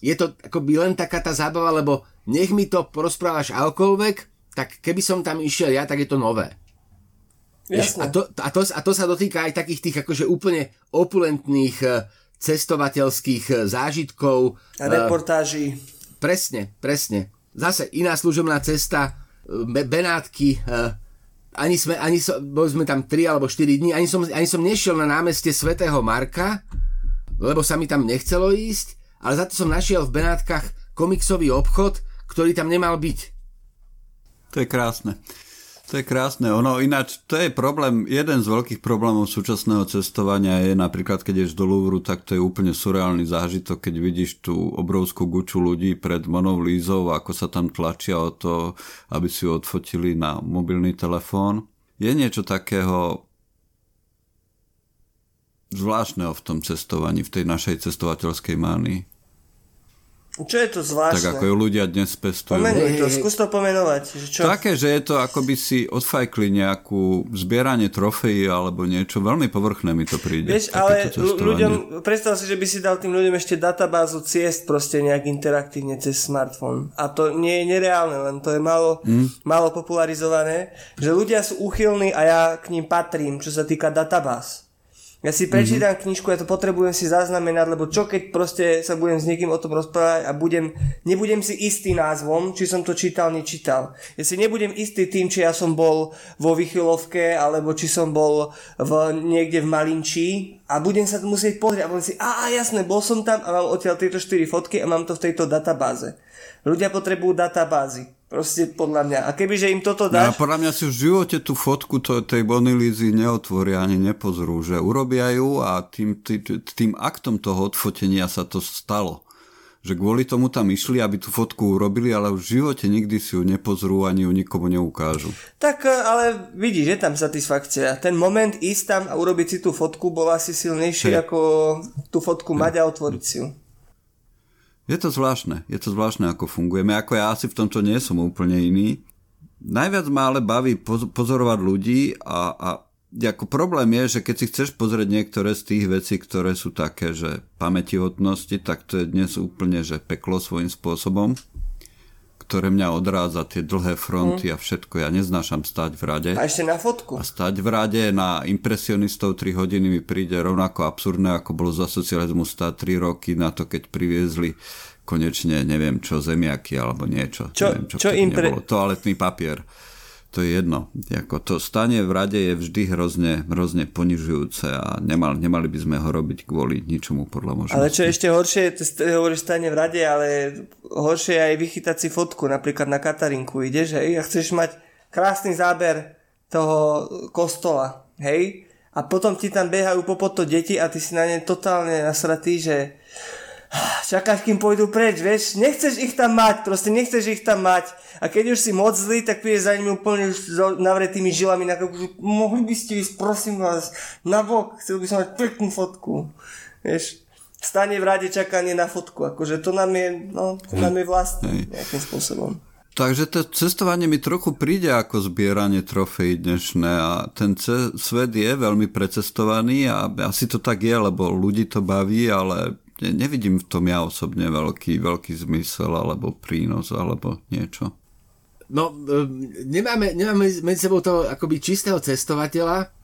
je to akoby len taká tá zábava, lebo nech mi to porozprávaš akoľvek, tak keby som tam išiel ja, tak je to nové. A to, a, to, a to sa dotýka aj takých tých akože úplne opulentných eh, cestovateľských eh, zážitkov. A reportáží. Presne, presne. Zase iná služobná cesta, eh, Benátky, ani sme, ani so, boli sme tam 3 alebo 4 dní, ani som, ani som nešiel na námestie svätého Marka, lebo sa mi tam nechcelo ísť, ale za to som našiel v Benátkach komiksový obchod, ktorý tam nemal byť. To je krásne. To je krásne. Ono ináč, to je problém, jeden z veľkých problémov súčasného cestovania je napríklad, keď ješ do Louvru, tak to je úplne surreálny zážitok, keď vidíš tú obrovskú guču ľudí pred Monou Lízou, ako sa tam tlačia o to, aby si ju odfotili na mobilný telefón. Je niečo takého zvláštneho v tom cestovaní, v tej našej cestovateľskej mánii. Čo je to zvláštne? Tak ako ju ľudia dnes pestujú. Pomenuj to, skús to pomenovať. Že čo? Také, že je to ako by si odfajkli nejakú zbieranie trofejí alebo niečo. Veľmi povrchné mi to príde. Vieš, ale ľuďom, predstav si, že by si dal tým ľuďom ešte databázu ciest proste nejak interaktívne cez smartfón. A to nie je nereálne, len to je málo, mm. málo popularizované. Že ľudia sú uchylní a ja k ním patrím, čo sa týka databáz. Ja si prečítam mm-hmm. knižku, ja to potrebujem si zaznamenať, lebo čo keď proste sa budem s niekým o tom rozprávať a budem, nebudem si istý názvom, či som to čítal, nečítal. Ja si nebudem istý tým, či ja som bol vo Vychylovke, alebo či som bol v, niekde v Malinči a budem sa musieť pozrieť a budem si, a, a jasné, bol som tam a mám odtiaľ tieto 4 fotky a mám to v tejto databáze. Ľudia potrebujú databázy. Proste podľa mňa. A kebyže im toto dáš... No, podľa mňa si v živote tú fotku to, tej Bonilízy neotvoria ani nepozrú, že urobia ju a tým, tým, tým aktom toho odfotenia sa to stalo. Že kvôli tomu tam išli, aby tú fotku urobili, ale v živote nikdy si ju nepozrú ani ju nikomu neukážu. Tak e, ale vidíš, je tam satisfakcia. Ten moment ísť tam a urobiť si tú fotku bol asi silnejší hey. ako tú fotku mať a otvoriť si ju. Je to zvláštne, je to zvláštne, ako fungujeme. Ako ja asi v tomto nie som úplne iný. Najviac ma ale baví pozorovať ľudí a, a ako problém je, že keď si chceš pozrieť niektoré z tých vecí, ktoré sú také, že pamätihodnosti, tak to je dnes úplne, že peklo svojím spôsobom ktoré mňa odrádza, tie dlhé fronty mm. a všetko. Ja neznášam stať v rade. A ešte na fotku. A stať v rade na impresionistov 3 hodiny mi príde rovnako absurdné, ako bolo za socializmu stať 3 roky na to, keď priviezli konečne, neviem čo, zemiaky alebo niečo. Čo, neviem, čo, čo impre... nebolo. Toaletný papier to je jedno. Jako to stanie v rade je vždy hrozne, hrozne ponižujúce a nemal, nemali by sme ho robiť kvôli ničomu podľa možnosti. Ale čo ešte horšie, ty hovoríš stane v rade, ale horšie je aj vychytať si fotku, napríklad na Katarinku ideš hej, a chceš mať krásny záber toho kostola, hej? A potom ti tam behajú popod to deti a ty si na ne totálne nasratý, že čakáš, kým pôjdu preč, vieš, nechceš ich tam mať, proste nechceš ich tam mať. A keď už si moc zlý, tak prídeš za nimi úplne už navretými žilami na kroku, mohli by ste ísť, prosím vás, na bok, chcel by som mať peknú fotku, vieš, stane v rade čakanie na fotku, akože to nám je, no, to nám je vlastné nejakým spôsobom. Takže to cestovanie mi trochu príde ako zbieranie trofejí dnešné a ten ce- svet je veľmi precestovaný a asi to tak je, lebo ľudí to baví, ale nevidím v tom ja osobne veľký, veľký zmysel alebo prínos alebo niečo. No, nemáme, nemáme medzi sebou toho akoby čistého cestovateľa,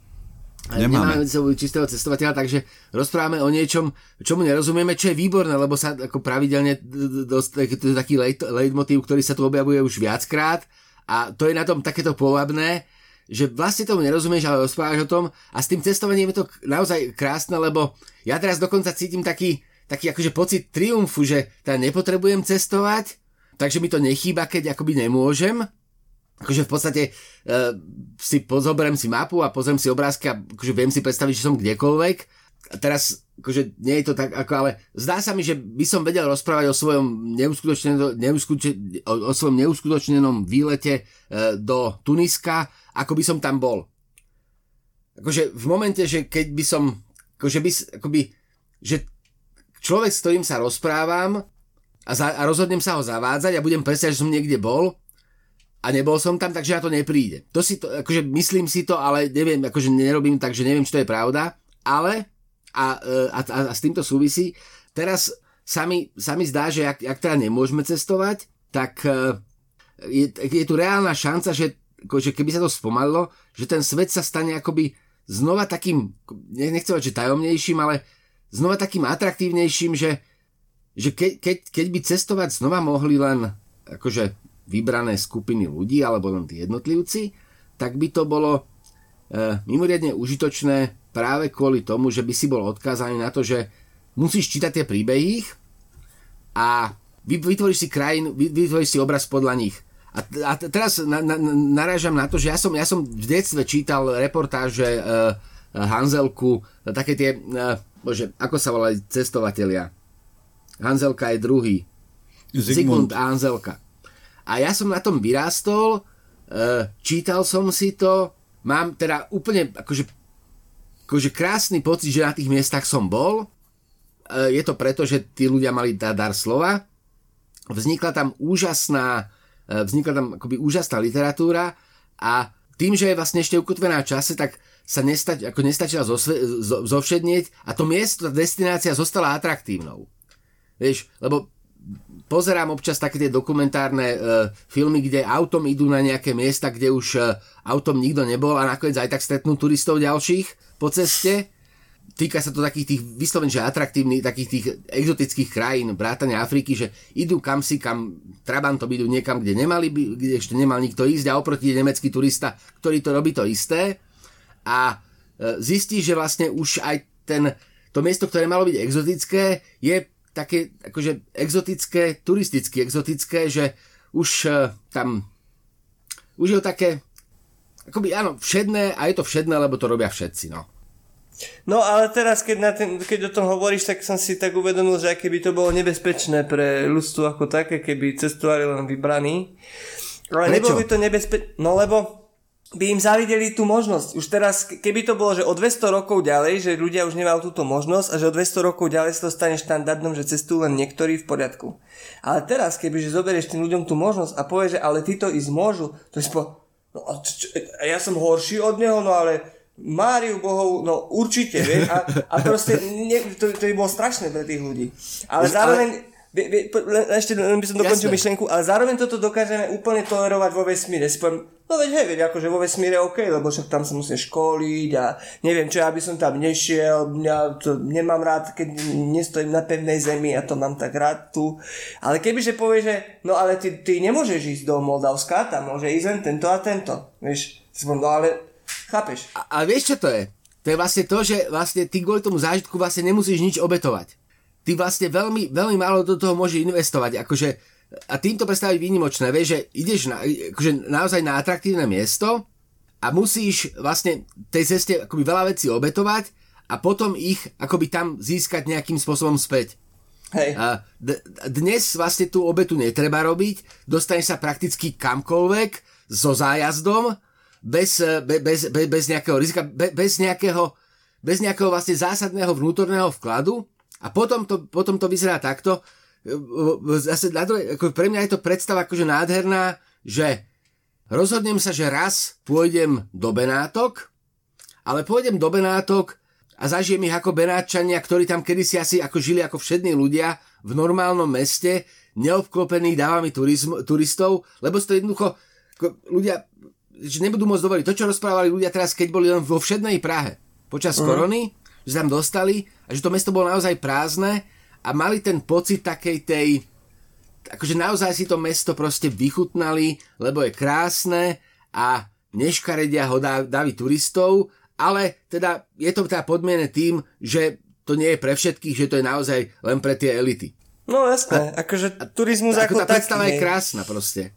Nemáme. Nemáme sebou čistého cestovateľa, takže rozprávame o niečom, čomu nerozumieme, čo je výborné, lebo sa ako pravidelne to je taký leitmotív, ktorý sa tu objavuje už viackrát a to je na tom takéto povabné, že vlastne tomu nerozumieš, ale rozprávaš o tom a s tým cestovaním je to naozaj krásne, lebo ja teraz dokonca cítim taký, taký akože pocit triumfu, že teda nepotrebujem cestovať, takže mi to nechýba, keď akoby nemôžem, akože v podstate uh, si pozoberiem si mapu a pozriem si obrázky a akože viem si predstaviť, že som kdekoľvek. A teraz akože nie je to tak, ako, ale zdá sa mi, že by som vedel rozprávať o svojom neuskutočnenom, neuskutočnenom, o, o svojom neuskutočnenom výlete uh, do Tuniska, ako by som tam bol. Akože v momente, že keď by som, akože by, akoby, že človek, s ktorým sa rozprávam a, za, a rozhodnem sa ho zavádzať a budem presať, že som niekde bol, a nebol som tam, takže na to nepríde. To si to, akože myslím si to, ale neviem, akože nerobím tak, že neviem, či to je pravda, ale a, e, a, a, a s týmto súvisí, teraz sa mi, sa mi zdá, že ak, ak teda nemôžeme cestovať, tak e, je, je tu reálna šanca, že akože keby sa to spomalilo, že ten svet sa stane akoby znova takým, nechcem že tajomnejším, ale znova takým atraktívnejším, že, že ke, keď, keď by cestovať znova mohli len akože vybrané skupiny ľudí alebo len tí jednotlivci, tak by to bolo e, mimoriadne užitočné práve kvôli tomu, že by si bol odkázaný na to, že musíš čítať tie príbehy a vytvoríš si krajinu, vytvoríš si obraz podľa nich. A, a teraz na, na, narážam na to, že ja som, ja som v detstve čítal reportáže e, Hanzelku, také tie, e, bože, ako sa volali cestovatelia. Hanzelka je druhý. Zigmund, Zigmund Hanzelka. A ja som na tom vyrástol, e, čítal som si to, mám teda úplne akože, akože krásny pocit, že na tých miestach som bol. E, je to preto, že tí ľudia mali dar slova. Vznikla tam úžasná, e, vznikla tam akoby úžasná literatúra a tým, že je vlastne ešte ukotvená v čase, tak sa nestať, ako nestačila zosve, zo, zovšednieť a to miesto, tá destinácia zostala atraktívnou. Vieš, lebo pozerám občas také tie dokumentárne e, filmy, kde autom idú na nejaké miesta, kde už e, autom nikto nebol a nakoniec aj tak stretnú turistov ďalších po ceste. Týka sa to takých tých vysloven, že atraktívnych, takých tých exotických krajín, vrátane Afriky, že idú kam si, kam Trabantom idú niekam, kde nemali, kde ešte nemal nikto ísť a oproti je nemecký turista, ktorý to robí to isté a e, zistí, že vlastne už aj ten, to miesto, ktoré malo byť exotické, je také akože exotické, turisticky exotické, že už uh, tam už je to také akoby áno, všedné a je to všedné, lebo to robia všetci, no. No ale teraz, keď, na ten, keď o tom hovoríš, tak som si tak uvedomil, že keby to bolo nebezpečné pre ľudstvo ako také, keby cestovali len vybraní. Ale Prečo? nebolo by to nebezpečné, no lebo by im zavideli tú možnosť. Už teraz, keby to bolo, že o 200 rokov ďalej, že ľudia už nemajú túto možnosť a že o 200 rokov ďalej sa to stane štandardom, že cestujú len niektorí v poriadku. Ale teraz, keby že zoberieš tým ľuďom tú možnosť a povieš, že ale títo ísť môžu, to je spo... No a, čo, a ja som horší od neho, no ale Máriu Bohov, no určite, vieš, a, a proste ne, to, to by bolo strašné pre tých ľudí. Ale zároveň... Ale Vie, vie, ešte len by som dokončil Jasne. myšlenku, ale zároveň toto dokážeme úplne tolerovať vo vesmíre. Si poviem, no veď hej, veď akože vo vesmíre OK, lebo však tam sa musím školiť a neviem čo, aby som tam nešiel, ja to nemám rád, keď nestojím na pevnej zemi a to mám tak rád tu. Ale kebyže povie, že no ale ty, ty nemôžeš ísť do Moldavska, tam môže ísť len tento a tento. Vieš, poviem, no ale chápeš. A, a vieš čo to je? To je vlastne to, že vlastne ty kvôli tomu zážitku vlastne nemusíš nič obetovať ty vlastne veľmi, veľmi málo do toho môže investovať. Akože a týmto predstaviť výnimočné, vieš, že ideš na, akože naozaj na atraktívne miesto a musíš vlastne tej ceste akoby veľa vecí obetovať a potom ich akoby tam získať nejakým spôsobom späť. Hej. A d- dnes vlastne tú obetu netreba robiť, dostaneš sa prakticky kamkoľvek so zájazdom, bez, be, bez, be, bez nejakého rizika, be, bez nejakého, bez nejakého vlastne zásadného vnútorného vkladu a potom to, potom to vyzerá takto. Zase na druhé, ako pre mňa je to predstava akože nádherná, že rozhodnem sa, že raz pôjdem do Benátok, ale pôjdem do Benátok a zažijem ich ako Benáčania, ktorí tam kedysi asi ako žili ako všední ľudia v normálnom meste, neobklopených dávami turizm, turistov, lebo to jednoducho ľudia že nebudú môcť dovoliť to, čo rozprávali ľudia teraz, keď boli len vo všednej Prahe počas uh-huh. korony, že tam dostali a že to mesto bolo naozaj prázdne a mali ten pocit takej tej akože naozaj si to mesto proste vychutnali, lebo je krásne a neškaredia ho dávi turistov ale teda je to teda podmienené tým, že to nie je pre všetkých, že to je naozaj len pre tie elity. No jasné, akože turizmus a, ako, ako tá predstava je krásna proste.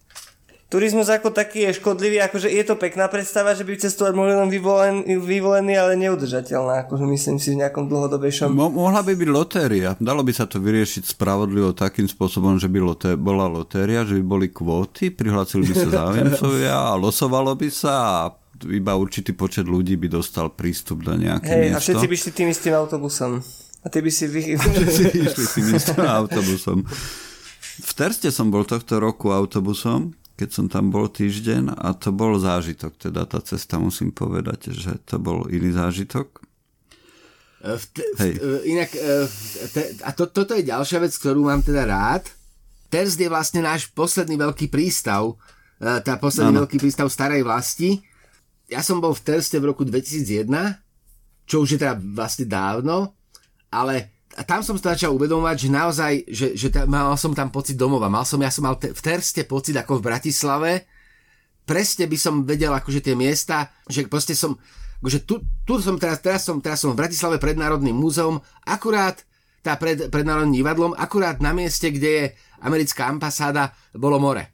Turizmus ako taký je škodlivý, akože je to pekná predstava, že by cestovať mohli len vyvolen, vyvolený, ale neudržateľná, akože myslím si v nejakom dlhodobejšom... Mo- mohla by byť lotéria. Dalo by sa to vyriešiť spravodlivo takým spôsobom, že by loté- bola lotéria, že by boli kvóty, prihlásili by sa *laughs* záujemcovia a losovalo by sa a iba určitý počet ľudí by dostal prístup do nejaké Hej, miesto. a všetci by šli tým istým autobusom. A ty by si... Vy... *laughs* Všetci išli tým istým *laughs* autobusom. V Terste som bol tohto roku autobusom, keď som tam bol týždeň a to bol zážitok, teda tá cesta musím povedať, že to bol iný zážitok. E, v t- Hej. V, inak, e, te- a to, toto je ďalšia vec, ktorú mám teda rád. Terst je vlastne náš posledný veľký prístav, e, tá posledný ano. veľký prístav starej vlasti ja som bol v Terste v roku 2001, čo už je teda vlastne dávno, ale a tam som sa začal uvedomovať, že naozaj, že, že ta, mal som tam pocit domova. Mal som, ja som mal te, v Terste pocit ako v Bratislave. Presne by som vedel akože tie miesta, že proste som, že tu, tu som teraz, teraz som, teraz som v Bratislave pred Národným múzeum, akurát tá pred, pred Národným divadlom, akurát na mieste, kde je americká ambasáda, bolo more.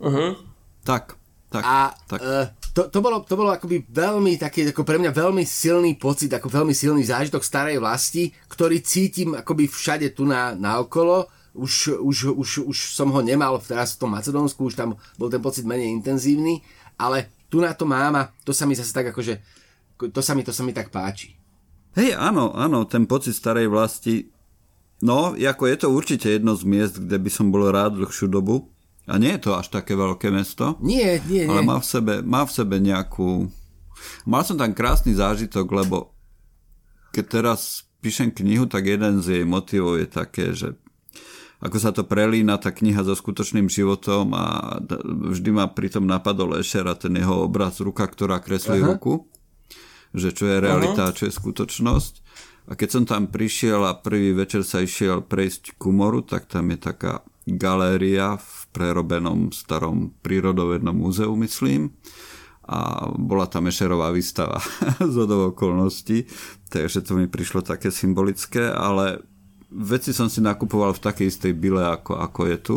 Uh-huh. Tak, tak, a tak. Uh, to, to, bolo, to bolo akoby veľmi taký, ako pre mňa veľmi silný pocit, ako veľmi silný zážitok starej vlasti, ktorý cítim akoby všade tu na, na okolo. Už, už, už, už som ho nemal teraz v tom Macedónsku, už tam bol ten pocit menej intenzívny, ale tu na to mám a to sa mi zase tak akože, to sa mi, to sa mi tak páči. Hej, áno, áno, ten pocit starej vlasti, no, ako je to určite jedno z miest, kde by som bol rád dlhšiu dobu, a nie je to až také veľké mesto. Nie, nie, nie. Ale má v sebe, má v sebe nejakú... Mal som tam krásny zážitok, lebo keď teraz píšem knihu, tak jeden z jej motivov je také, že ako sa to prelína tá kniha so skutočným životom a vždy ma pritom napadol Ešer a ten jeho obraz ruka, ktorá kreslí Aha. ruku, že čo je realita Aha. a čo je skutočnosť. A keď som tam prišiel a prvý večer sa išiel prejsť ku moru, tak tam je taká galéria v prerobenom starom prírodovednom múzeu, myslím. A bola tam Ešerová výstava *laughs* z okolností, takže to mi prišlo také symbolické, ale veci som si nakupoval v takej istej bile, ako, ako je tu.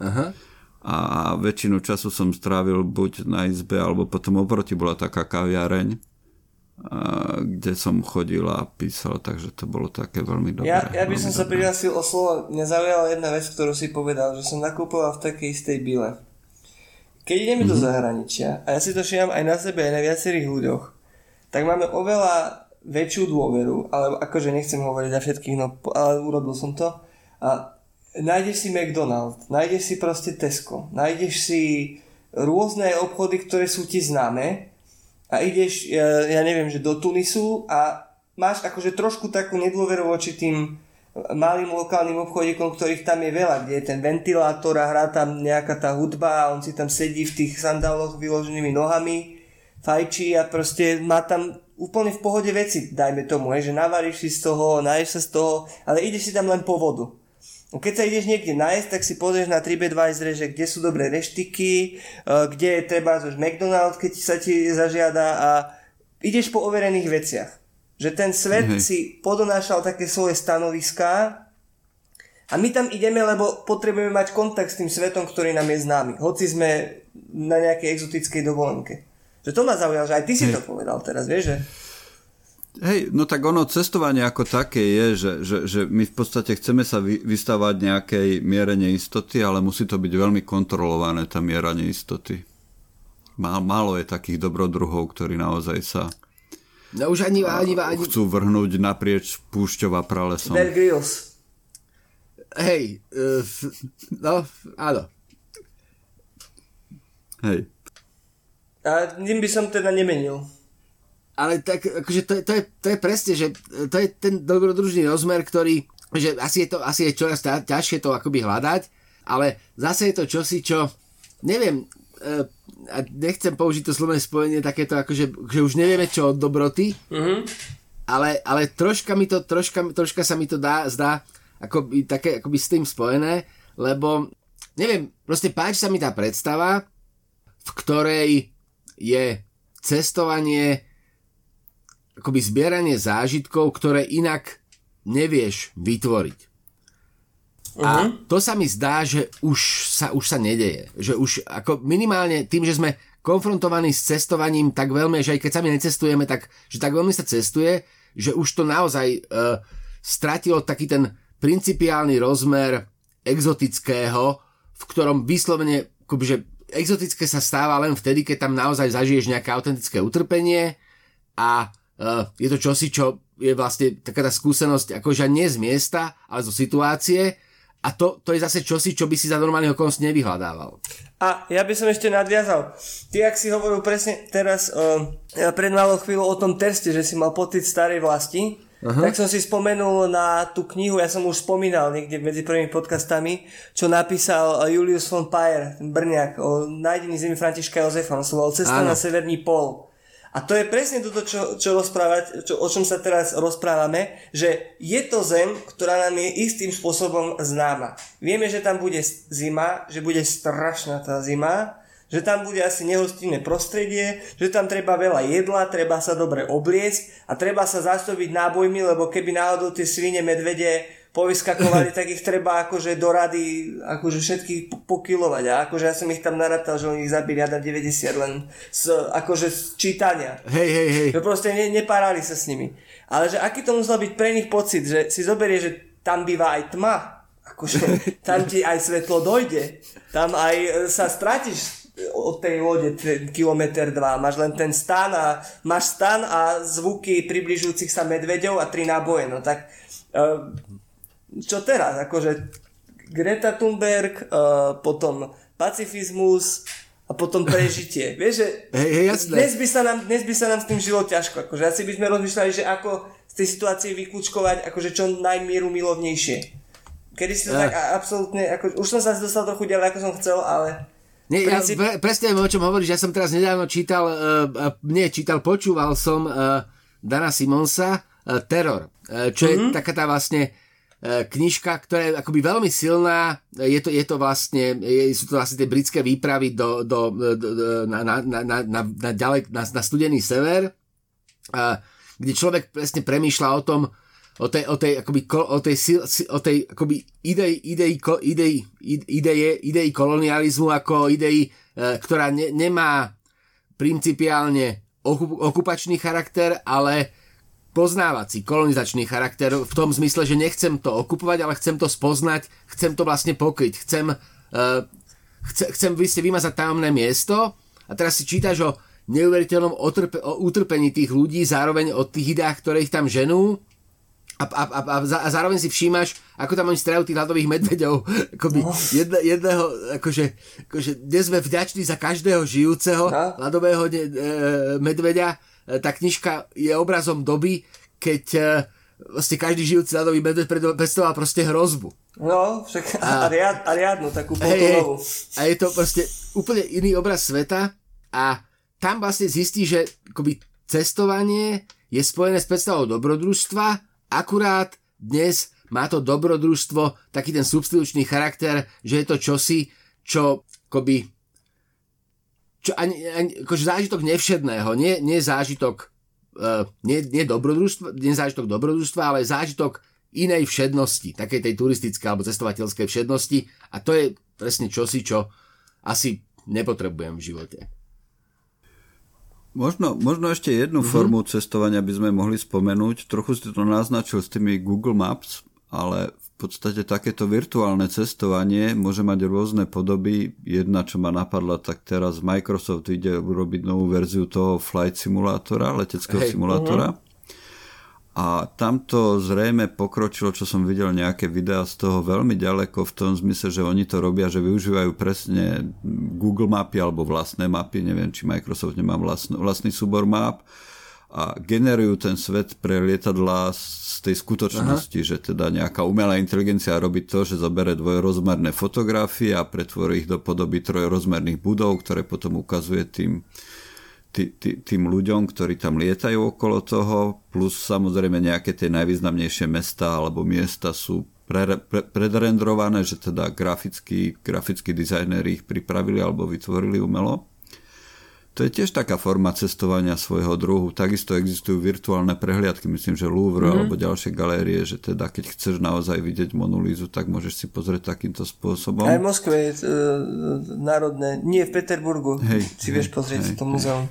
Aha. A väčšinu času som strávil buď na izbe, alebo potom oproti bola taká kaviareň, kde som chodil a písal, takže to bolo také veľmi dobré. Ja, ja by som sa prihlásil o slovo, mňa zaujala jedna vec, ktorú si povedal, že som nakupoval v takej istej bile. Keď ideme mm-hmm. do mhm. zahraničia, a ja si to všímam aj na sebe, aj na viacerých ľuďoch, tak máme oveľa väčšiu dôveru, ale akože nechcem hovoriť na všetkých, no ale urobil som to. A nájdeš si McDonald's, nájdeš si proste Tesco, nájdeš si rôzne obchody, ktoré sú ti známe a ideš, ja, neviem, že do Tunisu a máš akože trošku takú nedôveru voči tým malým lokálnym obchodíkom, ktorých tam je veľa, kde je ten ventilátor a hrá tam nejaká tá hudba a on si tam sedí v tých sandáloch vyloženými nohami, fajčí a proste má tam úplne v pohode veci, dajme tomu, hej, že navaríš si z toho, naješ sa z toho, ale ideš si tam len po vodu. No keď sa ideš niekde nájsť, tak si pozrieš na TripAdvisor, že kde sú dobré reštiky, e, kde je treba už McDonald's, keď sa ti zažiada a ideš po overených veciach. Že ten svet mm-hmm. si podonášal také svoje stanoviská A my tam ideme, lebo potrebujeme mať kontakt s tým svetom, ktorý nám je známy. Hoci sme na nejakej exotickej dovolenke. Že to ma zaujalo, že aj ty si Hej. to povedal teraz, vieš, že... Hej, no tak ono cestovanie ako také je, že, že, že my v podstate chceme sa vy, vystavať nejakej miere neistoty, ale musí to byť veľmi kontrolované, tá miera neistoty. Málo je takých dobrodruhov, ktorí naozaj sa no, už ani, ani, ani... chcú vrhnúť naprieč púšťov a pralesom. Bear Grylls. Hej, uh, no, áno. Hej. A tým by som teda nemenil. Ale tak, akože to, je, to, je, to je presne, že to je ten dobrodružný rozmer, ktorý, že asi je to asi je čoraz ťažšie to akoby hľadať, ale zase je to čosi, čo, neviem, a nechcem použiť to slovné spojenie takéto, akože, že už nevieme čo od dobroty, mm-hmm. ale, ale troška mi to, troška, troška sa mi to dá, zdá, akoby, také akoby s tým spojené, lebo neviem, proste páči sa mi tá predstava, v ktorej je cestovanie akoby zbieranie zážitkov, ktoré inak nevieš vytvoriť. Uh-huh. A mhm. to sa mi zdá, že už sa, už sa nedeje. Že už ako minimálne tým, že sme konfrontovaní s cestovaním tak veľmi, že aj keď sami necestujeme, tak že tak veľmi sa cestuje, že už to naozaj uh, stratilo taký ten principiálny rozmer exotického, v ktorom vyslovene, že exotické sa stáva len vtedy, keď tam naozaj zažiješ nejaké autentické utrpenie a je to čosi, čo je vlastne taká tá skúsenosť akože nie z miesta, ale zo situácie a to, to je zase čosi, čo by si za normálnych okolností nevyhľadával. A ja by som ešte nadviazal. Ty, ak si hovoril presne teraz uh, pred malou chvíľou o tom teste, že si mal pocit starej vlasti, Aha. Tak som si spomenul na tú knihu, ja som už spomínal niekde medzi prvými podcastami, čo napísal Julius von Payer, Brňák, o nájdení zemi Františka Jozefa, on sa Cesta na severný pol. A to je presne toto, čo, čo rozprávať, čo, o čom sa teraz rozprávame, že je to zem, ktorá nám je istým spôsobom známa. Vieme, že tam bude zima, že bude strašná tá zima, že tam bude asi nehostinné prostredie, že tam treba veľa jedla, treba sa dobre obliecť a treba sa zastobiť nábojmi, lebo keby náhodou tie svine, medvede povyskakovali, tak ich treba akože do rady akože všetkých pokilovať a akože ja som ich tam narátal, že oni ich zabili na 90 len z, akože z čítania. Hej, hej, hej. Že proste ne, nepárali sa s nimi. Ale že aký to musel byť pre nich pocit, že si zoberie, že tam býva aj tma, akože *laughs* tam ti aj svetlo dojde, tam aj sa stratíš od tej lode kilometr dva. Máš len ten stan a máš stan a zvuky približujúcich sa medveďov a tri náboje. No tak uh, čo teraz? Akože Greta Thunberg, uh, potom pacifizmus a potom prežitie. *laughs* Vieš, že hey, hey, jasné. Dnes, by sa nám, dnes by sa nám s tým žilo ťažko. Akože asi by sme rozmýšľali, že ako z tej situácie vyklúčkovať akože čo najmieru milovnejšie. Kedy si to uh. tak absolútne, ako, už som sa dostal trochu ďalej, ako som chcel, ale nie, princíp... ja, pre, presne o čom hovoríš, ja som teraz nedávno čítal, uh, nie čítal, počúval som uh, Dana Simonsa uh, Terror, uh, čo mm-hmm. je taká tá vlastne uh, knižka, ktorá je akoby veľmi silná, je to, je to vlastne, je, sú to vlastne tie britské výpravy do, do, do, na, na, na, na, na, ďalej, na, na studený sever, kde človek presne premýšľa o tom, o tej, o tej, akoby, o tej, o tej akoby idei, idei, idei, ideje, idei kolonializmu ako idei, e, ktorá ne, nemá principiálne okupačný charakter, ale poznávací, kolonizačný charakter v tom zmysle, že nechcem to okupovať, ale chcem to spoznať, chcem to vlastne pokryť, chcem, uh, chce, chcem vymazať tajomné miesto a teraz si čítaš o neuveriteľnom otrpe, o utrpení tých ľudí, zároveň o tých ideách, ktoré ich tam ženú a, a, a, a, a zároveň si všímaš, ako tam oni strajú tých hladových medveďov. *laughs* Akoby no. jedne, jedného, akože, akože dnes sme vďační za každého žijúceho no. hladového e, medveďa. E, tá knižka je obrazom doby, keď e, vlastne každý žijúci hladový medveď predstavoval proste hrozbu. No, však a, a, riad, a riadnu takú hej, A je to proste úplne iný obraz sveta a tam vlastne zistí, že akoby cestovanie je spojené s predstavou dobrodružstva Akurát dnes má to dobrodružstvo taký ten substitučný charakter, že je to čosi, čo akoby čo ani, ani, akože zážitok nevšedného, nie, nie zážitok uh, nie, nie, dobrodružstva, nie zážitok dobrodružstva, ale zážitok inej všednosti, takej tej turistickej alebo cestovateľskej všednosti a to je presne čosi, čo asi nepotrebujem v živote. Možno, možno ešte jednu mm-hmm. formu cestovania by sme mohli spomenúť. Trochu si to naznačil s tými Google Maps, ale v podstate takéto virtuálne cestovanie môže mať rôzne podoby. Jedna, čo ma napadla, tak teraz Microsoft ide urobiť novú verziu toho flight simulátora, leteckého hey, simulátora. Uh-huh a tamto zrejme pokročilo, čo som videl nejaké videá z toho veľmi ďaleko v tom zmysle, že oni to robia, že využívajú presne Google mapy alebo vlastné mapy, neviem, či Microsoft nemá vlastný súbor map a generujú ten svet pre lietadla z tej skutočnosti, Aha. že teda nejaká umelá inteligencia robí to, že zobere dvojrozmerné fotografie a pretvorí ich do podoby trojrozmerných budov, ktoré potom ukazuje tým tý, tý, tým ľuďom, ktorí tam lietajú okolo toho, plus samozrejme nejaké tie najvýznamnejšie mesta alebo miesta sú pre, pre, predrendrované, že teda grafickí, grafickí dizajneri ich pripravili alebo vytvorili umelo. To je tiež taká forma cestovania svojho druhu. Takisto existujú virtuálne prehliadky, myslím, že Louvre mm-hmm. alebo ďalšie galérie, že teda keď chceš naozaj vidieť Monolízu, tak môžeš si pozrieť takýmto spôsobom. Aj v Moskve je uh, národné, nie v Peterburgu, hej, si hej, vieš pozrieť hej, to muzeum.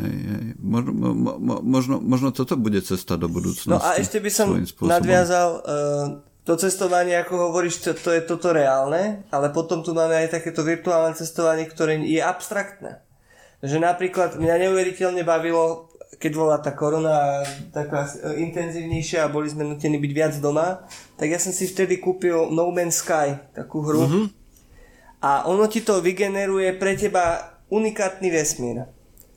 Hej, hej. Možno, mo, možno, možno toto bude cesta do budúcnosti. No a ešte by som nadviazal uh, to cestovanie, ako hovoríš, to, to je toto reálne, ale potom tu máme aj takéto virtuálne cestovanie, ktoré je abstraktné. Že napríklad mňa neuveriteľne bavilo, keď bola tá korona taká e, intenzívnejšia a boli sme nutení byť viac doma, tak ja som si vtedy kúpil No Man's Sky, takú hru. Mm-hmm. A ono ti to vygeneruje pre teba unikátny vesmír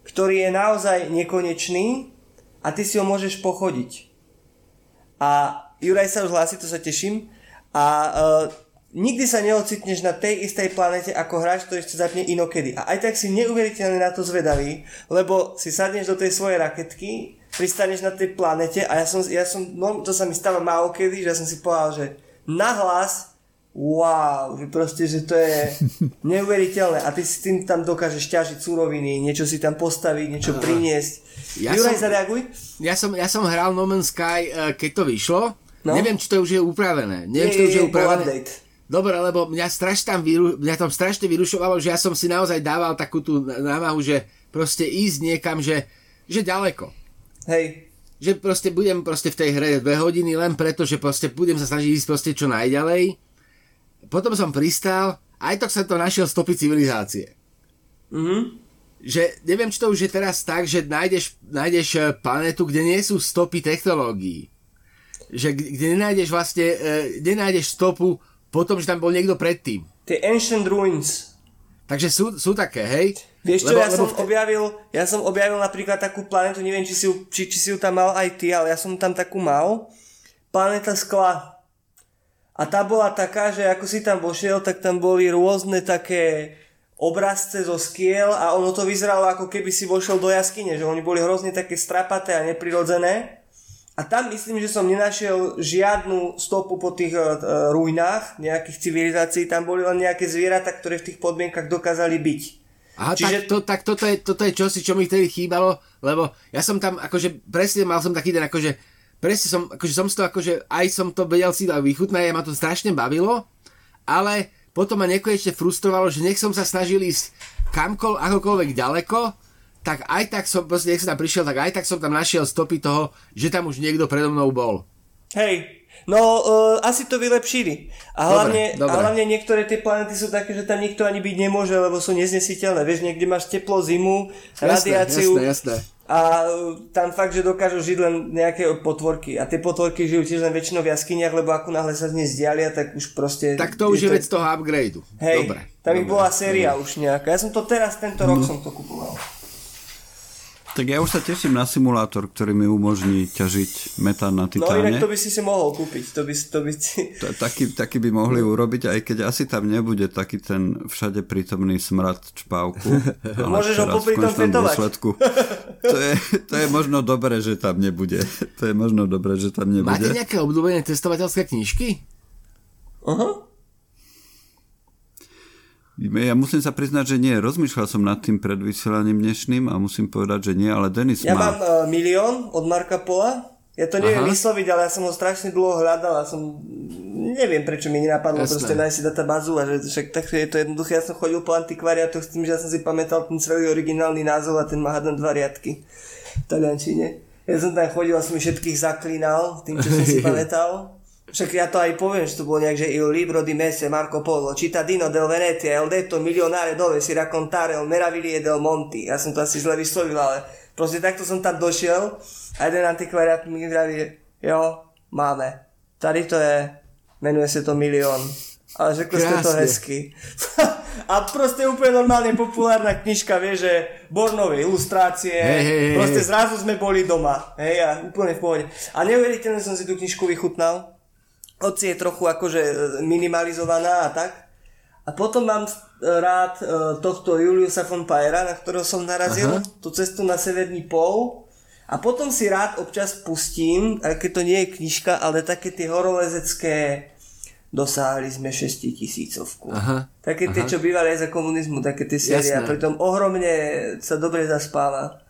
ktorý je naozaj nekonečný a ty si ho môžeš pochodiť. A Juraj sa už hlási, to sa teším. A uh, nikdy sa neocitneš na tej istej planete ako hráč, ktorý ešte zapne inokedy. A aj tak si neuveriteľne na to zvedavý, lebo si sadneš do tej svojej raketky, pristaneš na tej planete a ja som, ja som no, to sa mi stáva málo kedy, že ja som si povedal, že nahlas wow, že proste, že to je *laughs* neuveriteľné a ty si tým tam dokážeš ťažiť súroviny, niečo si tam postaviť, niečo priniesť. Ja Juraj, som, zareaguj. Ja som, ja som hral No Man's Sky, eh, keď to vyšlo. No? Neviem, či to už je upravené. Neviem, je, či to už je, je upravené. Dobre, lebo mňa, strašne tam, vyru, mňa tam strašne vyrušovalo, že ja som si naozaj dával takú tú námahu, že proste ísť niekam, že, že ďaleko. Hej. Že proste budem proste v tej hre dve hodiny len preto, že proste budem sa snažiť ísť proste čo najďalej potom som pristal, aj tak sa to našiel stopy civilizácie. Mm-hmm. Že neviem, či to už je teraz tak, že nájdeš, nájdeš eh, planetu, kde nie sú stopy technológií. Že kde nenájdeš vlastne, eh, nenájdeš stopu po tom, že tam bol niekto predtým. Tie ancient ruins. Takže sú, sú také, hej? Vieš čo, lebo, ja, lebo som v... objavil, ja som objavil napríklad takú planetu, neviem, či si, ju, či, či si ju tam mal aj ty, ale ja som tam takú mal. Planeta skla. A tá bola taká, že ako si tam vošiel, tak tam boli rôzne také obrazce zo skiel a ono to vyzeralo ako keby si vošiel do jaskyne, že oni boli hrozne také strapaté a neprirodzené. A tam myslím, že som nenašiel žiadnu stopu po tých uh, ruinách nejakých civilizácií, tam boli len nejaké zvieratá, ktoré v tých podmienkach dokázali byť. Aha, Čiže... tak, to, tak toto, je, toto je čosi, čo mi vtedy chýbalo, lebo ja som tam, akože presne mal som taký ten, akože presne som, akože som to, akože aj som to vedel si vychutnať, ja ma to strašne bavilo, ale potom ma nekonečne frustrovalo, že nech som sa snažil ísť kamkoľ, akokoľvek ďaleko, tak aj tak som, proste, nech som tam prišiel, tak aj tak som tam našiel stopy toho, že tam už niekto predo mnou bol. Hej, no uh, asi to vylepšili. A hlavne, dobre, dobre. a hlavne niektoré tie planety sú také, že tam nikto ani byť nemôže, lebo sú neznesiteľné. Vieš, niekde máš teplo, zimu, jasné, radiáciu. Jasné, jasné a tam fakt, že dokážu žiť len nejaké potvorky. A tie potvorky žijú tiež len väčšinou v jaskyniach, lebo ako náhle sa z nej zdialia, tak už proste... Tak to už je, to... vec toho upgradeu. Hej, dobre, tam ich bola séria dobre. už nejaká. Ja som to teraz, tento rok no. som to kupoval. Tak ja už sa teším na simulátor, ktorý mi umožní ťažiť metán na titáne. No inak to by si si mohol kúpiť. To by, to by si... taký, taký by mohli urobiť, aj keď asi tam nebude taký ten všade prítomný smrad čpávku. *laughs* Môžeš ho popri tom Dôsledku, to, je, to je možno dobré, že tam nebude. To je možno dobré, že tam nebude. Máte nejaké obľúbené testovateľské knižky? Aha. Uh-huh. Ja musím sa priznať, že nie. Rozmýšľal som nad tým pred vysielaním dnešným a musím povedať, že nie, ale Denis ja má... mám uh, milión od Marka Pola. Ja to neviem Aha. vysloviť, ale ja som ho strašne dlho hľadal a som... Neviem, prečo mi nenapadlo Jasné. proste nájsť si databázu a že však tak je to jednoduché. Ja som chodil po antikvariátoch s tým, že ja som si pamätal ten celý originálny názov a ten má hádam dva riadky v taliančine. Ja som tam chodil a som všetkých zaklínal tým, čo som si *laughs* pamätal. Však ja to aj poviem, že to bolo nejak, že il libro di Messe Marco Polo, cittadino del Venezia, il detto milionare dove si raccontare o meraviglie del Monti. Ja som to asi zle vyslovil, ale proste takto som tam došiel a jeden antikvariat mi vraví, jo, máme. Tady to je, menuje se to Milion. Ale řekli ste to hezky. *laughs* a proste úplne normálne populárna knižka, vie, že Bornové ilustrácie, hey, hey, hey, proste zrazu sme boli doma, hej, a úplne v pohode. A neuveriteľne som si tú knižku vychutnal. Hoci je trochu akože e, minimalizovaná a tak. A potom mám e, rád e, tohto Juliusa von Pajera, na ktorého som narazil, Aha. tú cestu na severný pol a potom si rád občas pustím, aj keď to nie je knižka, ale také tie horolezecké dosáhli sme 6 tisícovku. Aha, také tie, aha. čo bývali aj za komunizmu, také tie série a pritom ohromne sa dobre zaspáva.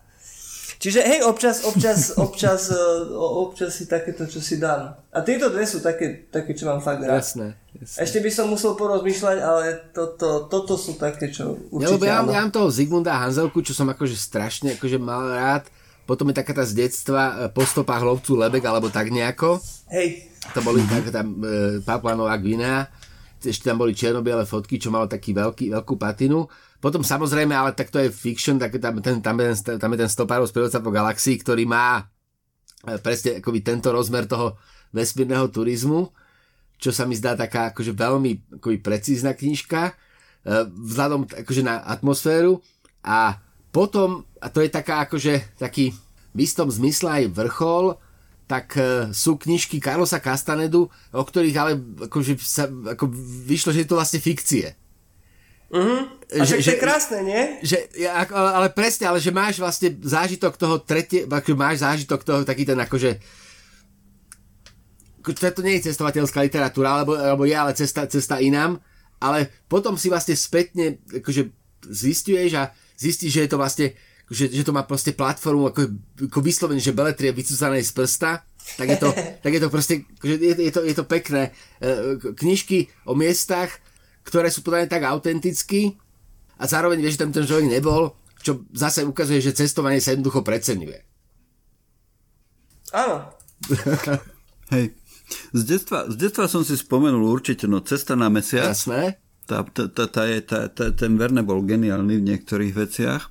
Čiže hej, občas, občas, *laughs* občas, e, občas si takéto, čo si dám. A tieto dve sú také, také čo mám fakt rád. Jasné, jasné. Ešte by som musel porozmýšľať, ale toto, toto sú také, čo určite ja, ja, ja mám toho Zigmunda Hanzelku, čo som akože strašne akože mal rád potom je taká tá z detstva e, po stopách lovcu Lebek, alebo tak nejako. Hej. To boli taká tam e, Papuanová Gvinea. Ešte tam boli černobiele fotky, čo malo taký veľký, veľkú patinu. Potom samozrejme, ale tak to je fiction, tak tam, ten, tam, je ten, tam je ten stopárov sprievodca po galaxii, ktorý má e, presne akoby tento rozmer toho vesmírneho turizmu, čo sa mi zdá taká akože veľmi akoby precízna knižka, e, vzhľadom akože na atmosféru a potom, a to je taká akože taký v istom zmysle aj vrchol, tak uh, sú knižky Carlosa Castanedu, o ktorých ale akože sa, ako vyšlo, že je to vlastne fikcie. Uh-huh. A že, to je krásne, nie? Že, ale, presne, ale že máš vlastne zážitok toho tretie, ako máš zážitok toho taký ten akože to nie je cestovateľská literatúra, alebo, alebo je ale cesta, cesta inám, ale potom si vlastne spätne akože zistuješ a zistí, že je to vlastne, že, že to má proste platformu ako, ako vyslovene, že beletrie vycúcané z prsta, tak je to, *laughs* tak je to proste, že je, je, to, je to pekné. E, knižky o miestach, ktoré sú podané tak autenticky a zároveň vieš, že tam ten človek nebol, čo zase ukazuje, že cestovanie sa jednoducho preceňuje. Áno. Hej. Z detstva, z detstva som si spomenul určite, no cesta na mesiac. Jasné tá, tá, tá, tá, tá, tá, ten Verne bol geniálny v niektorých veciach.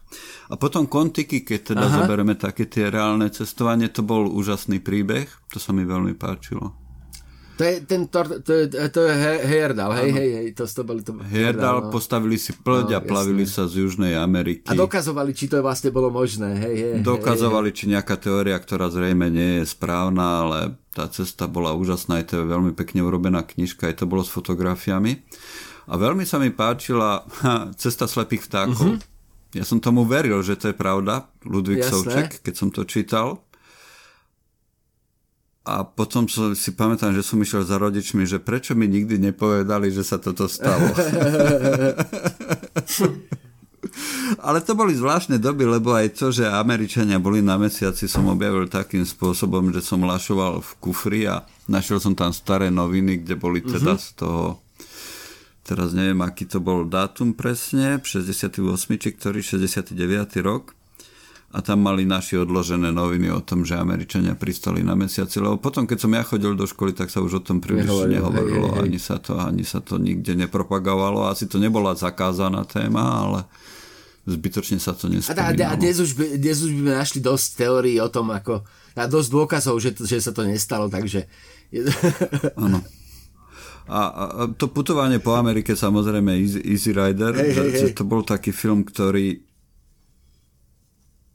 A potom Kontiky, keď teda Aha. zoberieme také tie reálne cestovanie, to bol úžasný príbeh, to sa mi veľmi páčilo. To je ten tor, to je, to je Heyerdahl, hej, hej, hej, to, to boli to Heyerdahl, no. postavili si plť no, a plavili jasné. sa z Južnej Ameriky. A dokazovali, či to vlastne bolo možné, hej, hej. Dokazovali, hej, hej. či nejaká teória, ktorá zrejme nie je správna, ale tá cesta bola úžasná, je to veľmi pekne urobená knižka, aj to bolo s fotografiami. A veľmi sa mi páčila *laughs* Cesta slepých vtákov. Mm-hmm. Ja som tomu veril, že to je pravda, Ludvík Jasné. Souček, keď som to čítal. A potom som, si pamätám, že som išiel za rodičmi, že prečo mi nikdy nepovedali, že sa toto stalo. *laughs* Ale to boli zvláštne doby, lebo aj to, že Američania boli na mesiaci, som objavil takým spôsobom, že som lašoval v kufri a našiel som tam staré noviny, kde boli teda uh-huh. z toho teraz neviem, aký to bol dátum presne, 68. či ktorý, 69. rok. A tam mali naši odložené noviny o tom, že Američania pristali na mesiaci, lebo potom, keď som ja chodil do školy, tak sa už o tom príliš nehovorilo, nehovorilo hej, hej. ani sa to ani sa to nikde nepropagovalo. Asi to nebola zakázaná téma, ale zbytočne sa to nespomínalo. A, a, a dnes, už by, dnes už by našli dosť teórií o tom, ako, a dosť dôkazov, že, že sa to nestalo, takže... Áno. A, a to putovanie po Amerike samozrejme Easy, Easy Rider, hey, že, hey, to bol taký film, ktorý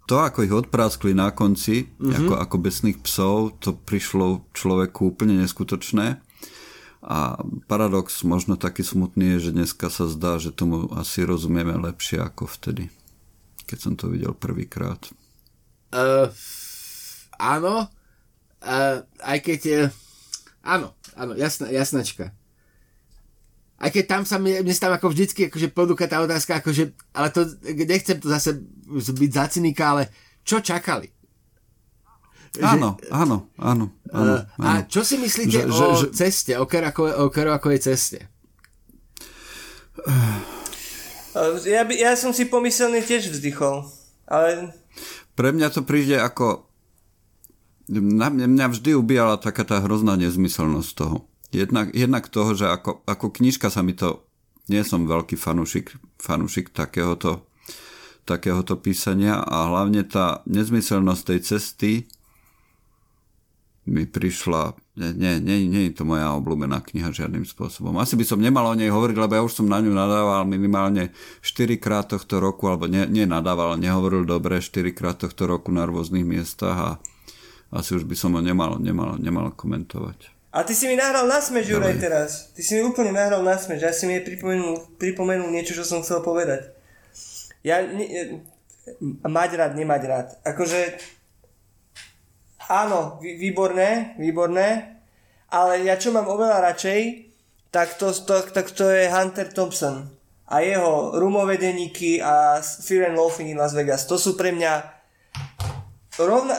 to, ako ich odpráskli na konci, mm-hmm. ako, ako besných psov, to prišlo človeku úplne neskutočné. A paradox možno taký smutný je, že dneska sa zdá, že tomu asi rozumieme lepšie ako vtedy, keď som to videl prvýkrát. Uh, áno, uh, aj keď... Uh, áno, áno, jasná, jasnačka aj keď tam sa mi, mne tam ako vždycky akože podúka tá otázka, akože, ale to, nechcem to zase byť za cynika, ale čo čakali? Áno, áno, áno. áno, áno. A čo si myslíte že, o že, ceste, o, Kerakovej ceste? Ja, by, ja som si pomyselný tiež vzdychol, ale... Pre mňa to príde ako... Na mňa, mňa vždy ubíjala taká tá hrozná nezmyselnosť toho. Jednak, jednak toho, že ako, ako knižka sa mi to... Nie som veľký fanúšik, fanúšik takéhoto, takéhoto písania a hlavne tá nezmyselnosť tej cesty mi prišla, nie, nie, nie, je to moja obľúbená kniha žiadnym spôsobom. Asi by som nemal o nej hovoriť, lebo ja už som na ňu nadával minimálne 4 krát tohto roku, alebo nie, nie nadával, nehovoril dobre 4 krát tohto roku na rôznych miestach a asi už by som ho nemal, nemal, nemal komentovať. A ty si mi nahral na smeč, Juraj, teraz. Ty si mi úplne nahral na smeč. Ja si mi pripomenul, pripomenul niečo, čo som chcel povedať. Ja... Ne, mať rád, nemať rád. Akože Áno, výborné, výborné. Ale ja čo mám oveľa radšej, tak to, to, tak to je Hunter Thompson a jeho rumové denníky a Fear and Loafing in Las Vegas. To sú pre mňa rovna...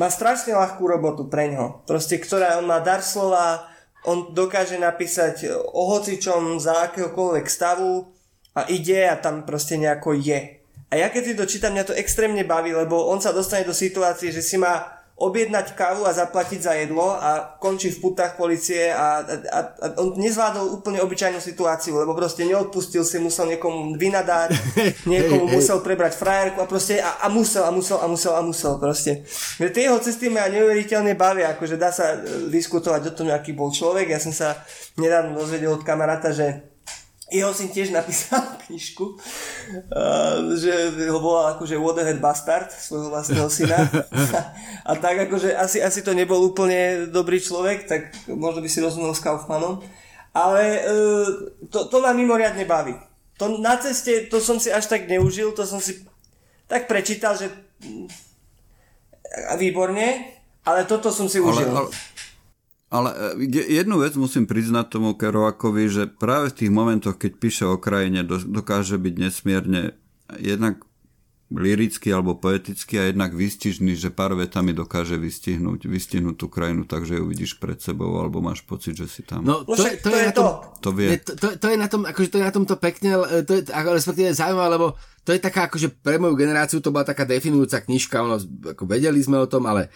Má strašne ľahkú robotu pre ňo. Proste, ktorá on má dar slova, on dokáže napísať o hocičom za akéhokoľvek stavu a ide a tam proste nejako je. A ja keď si to čítam, mňa to extrémne baví, lebo on sa dostane do situácie, že si má objednať kávu a zaplatiť za jedlo a končí v putách policie a, a, a on nezvládol úplne obyčajnú situáciu, lebo proste neodpustil si, musel niekomu vynadať, *laughs* niekomu musel prebrať frajerku a proste a, a musel a musel a musel a musel proste. Tie jeho cesty ma neuveriteľne bavia, akože dá sa e, diskutovať o tom, aký bol človek. Ja som sa nedávno dozvedel od kamaráta, že jeho syn tiež napísal *laughs* knižku, uh, že ho volal akože Waterhead Bastard, svojho vlastného syna. *laughs* a tak akože asi, asi to nebol úplne dobrý človek, tak možno by si rozumel s Kaufmanom. Ale uh, to, to ma mimoriadne baví. To na ceste, to som si až tak neužil, to som si tak prečítal, že výborne, ale toto som si užil. Ale, ale ale e, jednu vec musím priznať tomu Kerouakovi, že práve v tých momentoch, keď píše o krajine, dokáže byť nesmierne jednak lirický alebo poetický a jednak výstižný, že pár vetami dokáže vystihnúť, vystihnúť tú krajinu tak, že ju vidíš pred sebou alebo máš pocit, že si tam. No to, je, to, to je na tom, to, vie. To, to, to, je na tom, akože to je na tomto pekne, to je ako, respektíve zaujímavé, lebo to je taká, akože pre moju generáciu to bola taká definujúca knižka, ono, ako vedeli sme o tom, ale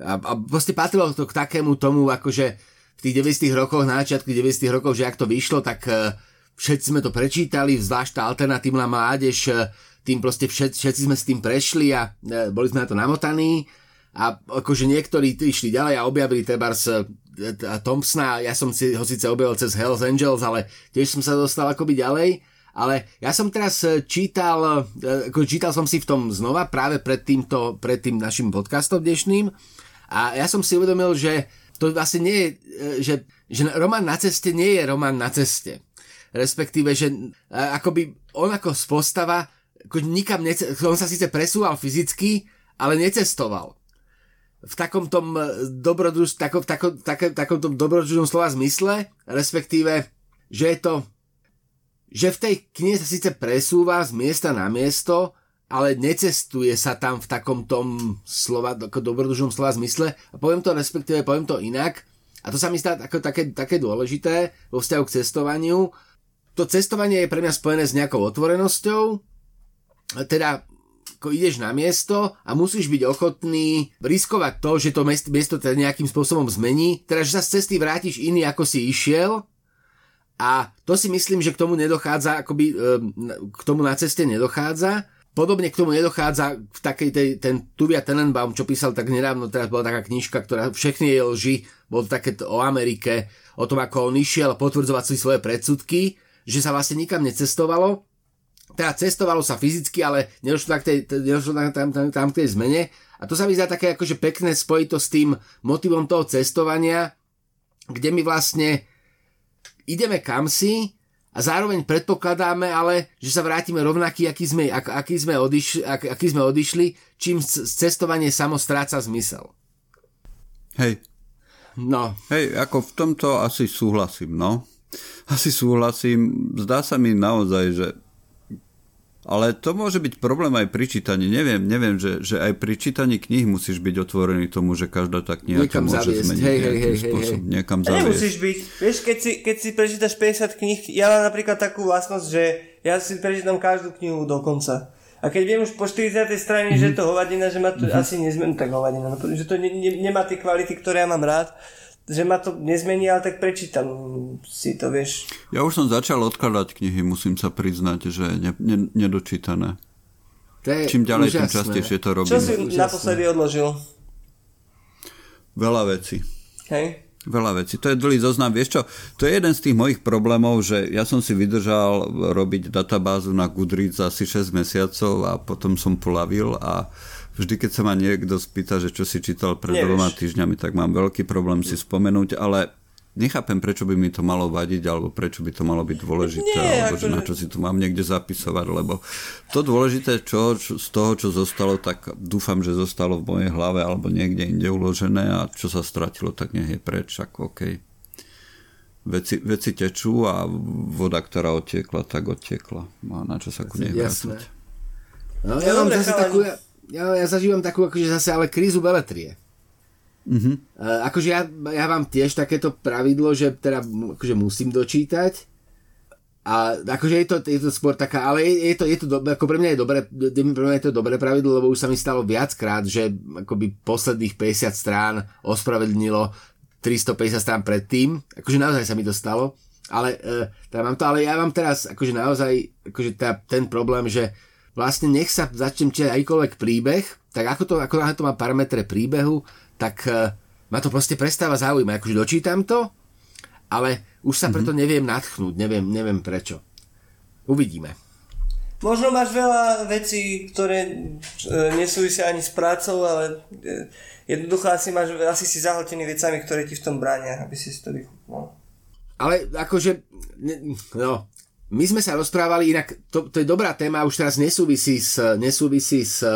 a, a proste patrilo to k takému tomu, akože v tých 90 rokoch, na začiatku 90 rokov, že ak to vyšlo, tak uh, všetci sme to prečítali, zvlášť tá alternatívna mládež, uh, tým proste všet, všetci sme s tým prešli a uh, boli sme na to namotaní. A akože niektorí išli ďalej a objavili Tebars Thompsona, ja som si ho síce objavil cez Hells Angels, ale tiež som sa dostal akoby ďalej. Ale ja som teraz čítal, ako čítal som si v tom znova práve pred týmto, pred tým našim podcastom dnešným a ja som si uvedomil, že to vlastne nie je, e, že, že román na ceste nie je román na ceste. Respektíve, že e, akoby on ako spostava nikam nece- on sa síce presúval fyzicky, ale necestoval. V takom tom e, dobrodruž, tako, tako, tako, takom tom dobrodružnom slova zmysle, respektíve, že je to že v tej knihe sa síce presúva z miesta na miesto, ale necestuje sa tam v takom tom slova, dobrodružnom slova zmysle. A poviem to respektíve, poviem to inak. A to sa mi zdá ako také, také dôležité vo vzťahu k cestovaniu. To cestovanie je pre mňa spojené s nejakou otvorenosťou, teda ako ideš na miesto a musíš byť ochotný riskovať to, že to miesto teda nejakým spôsobom zmení, teda že sa z cesty vrátiš iný ako si išiel. A to si myslím, že k tomu nedochádza, akoby k tomu na ceste nedochádza Podobne k tomu nedochádza v takej tej, ten Tuvia Tenenbaum, čo písal tak nedávno, teraz bola taká knižka, ktorá všechny jej lži, bolo to také o Amerike, o tom, ako on išiel potvrdzovať si svoje predsudky, že sa vlastne nikam necestovalo, teda cestovalo sa fyzicky, ale nedošlo, tak tej, nedošlo tam, tam, tam k tej zmene. A to sa mi zdá také akože pekné spojito s tým motivom toho cestovania, kde my vlastne ideme kam si, a zároveň predpokladáme ale, že sa vrátime rovnaký, aký sme, ak, aký sme, odišli, ak, aký sme odišli, čím cestovanie samo stráca zmysel. Hej. No. Hej, ako v tomto asi súhlasím, no. Asi súhlasím. Zdá sa mi naozaj, že Ale to môže byť problém aj pri čítaní. Neviem, neviem, že, že aj pri čítaní knih musíš byť otvorený tomu, že každá tá kniha Niekam môže zaviesť. zmeniť Hej, hej, hej, hej, spôsobom. hej. Niekam A zaviesť. nemusíš byť. Vieš, keď si, keď si prečítaš 50 kníh, ja mám napríklad takú vlastnosť, že ja si prečítam každú knihu do konca. A keď viem už po 40. strane, mm-hmm. že je to hovadina, že ma to mm-hmm. asi nezmení, tak hovadina, no, že to ne, ne, nemá tie kvality, ktoré ja mám rád, že ma to nezmení, ale tak prečítam si to, vieš. Ja už som začal odkladať knihy, musím sa priznať, že ne, ne, nedočítané. To je Čím ďalej, tým úžasné. častejšie to robím. Čo si úžasné. naposledy odložil? Veľa vecí. Hej? Veľa vecí. To je dlhý zoznam. Vieš čo, to je jeden z tých mojich problémov, že ja som si vydržal robiť databázu na Goodreads asi 6 mesiacov a potom som polavil a vždy, keď sa ma niekto spýta, že čo si čítal pred Nevieš. dvoma týždňami, tak mám veľký problém si spomenúť, ale nechápem, prečo by mi to malo vadiť, alebo prečo by to malo byť dôležité, Nie, alebo že akože- na čo si to mám niekde zapisovať, lebo to dôležité, čo, čo, z toho, čo zostalo, tak dúfam, že zostalo v mojej hlave alebo niekde inde uložené a čo sa stratilo, tak nech je preč, ako OK. Veci, veci tečú a voda, ktorá otiekla, tak otiekla. Má na čo sa ku nej vrácať. No, ja No mám zase takú, ja, ja, ja zažívam takú akože zase ale krízu beletrie. Mhm. Uh, akože ja, ja mám tiež takéto pravidlo, že teda akože musím dočítať. A akože je to, je to skôr taká, ale je, je to, je to do, ako pre mňa je dobré, pre mňa je to dobré pravidlo, lebo už sa mi stalo viackrát, že akoby posledných 50 strán ospravedlnilo 350 strán predtým. Akože naozaj sa mi to stalo. Ale, uh, teda mám to, ale ja mám teraz akože naozaj akože teda ten problém, že vlastne nech sa začnem čítať akýkoľvek príbeh, tak ako to, ako to má parametre príbehu, tak uh, ma to proste prestáva zaujímať. Akože dočítam to, ale už sa preto neviem nadchnúť, neviem, neviem prečo. Uvidíme. Možno máš veľa vecí, ktoré e, nesúvisia ani s prácou, ale e, jednoducho asi, máš, asi si zahltený vecami, ktoré ti v tom bránia, aby si si to vychutnal. Ale akože, ne- no, my sme sa rozprávali, inak to, to je dobrá téma, už teraz nesúvisí s, nesúvisí s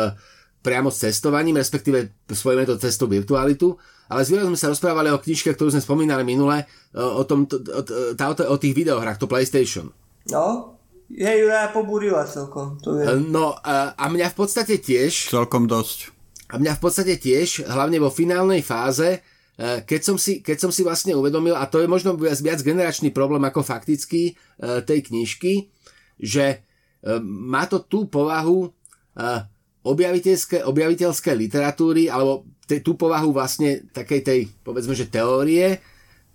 priamo s cestovaním, respektíve spojíme to cestou virtualitu, ale s sme sa rozprávali o knižke, ktorú sme spomínali minule, o, tom, to, o, tá, o, o tých videohrách, to PlayStation. No, hej, Jura pobúrila celkom, to je. No a, a mňa v podstate tiež, Celkom dosť. a mňa v podstate tiež, hlavne vo finálnej fáze, keď som, si, keď som si vlastne uvedomil, a to je možno viac, generačný problém ako faktický eh, tej knižky, že eh, má to tú povahu objaviteľské, objaviteľské literatúry, alebo te, tú povahu vlastne takej tej, povedzme, že teórie,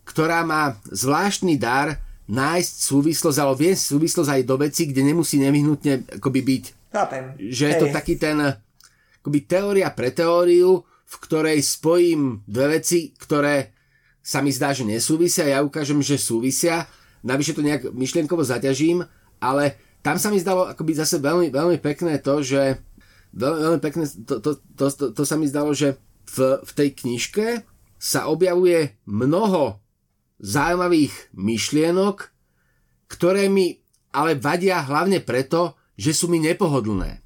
ktorá má zvláštny dar nájsť súvislosť, alebo viesť súvislosť aj do veci, kde nemusí nevyhnutne akoby byť Chápem. že je to Hej. taký ten akoby teória pre teóriu, v ktorej spojím dve veci, ktoré sa mi zdá, že nesúvisia, ja ukážem, že súvisia, navyše to nejak myšlienkovo zaťažím, ale tam sa mi zdalo akoby zase veľmi, veľmi pekné to, že veľmi, veľmi pekné, to, to, to, to, to sa mi zdalo, že v, v tej knižke sa objavuje mnoho zaujímavých myšlienok, ktoré mi ale vadia hlavne preto, že sú mi nepohodlné.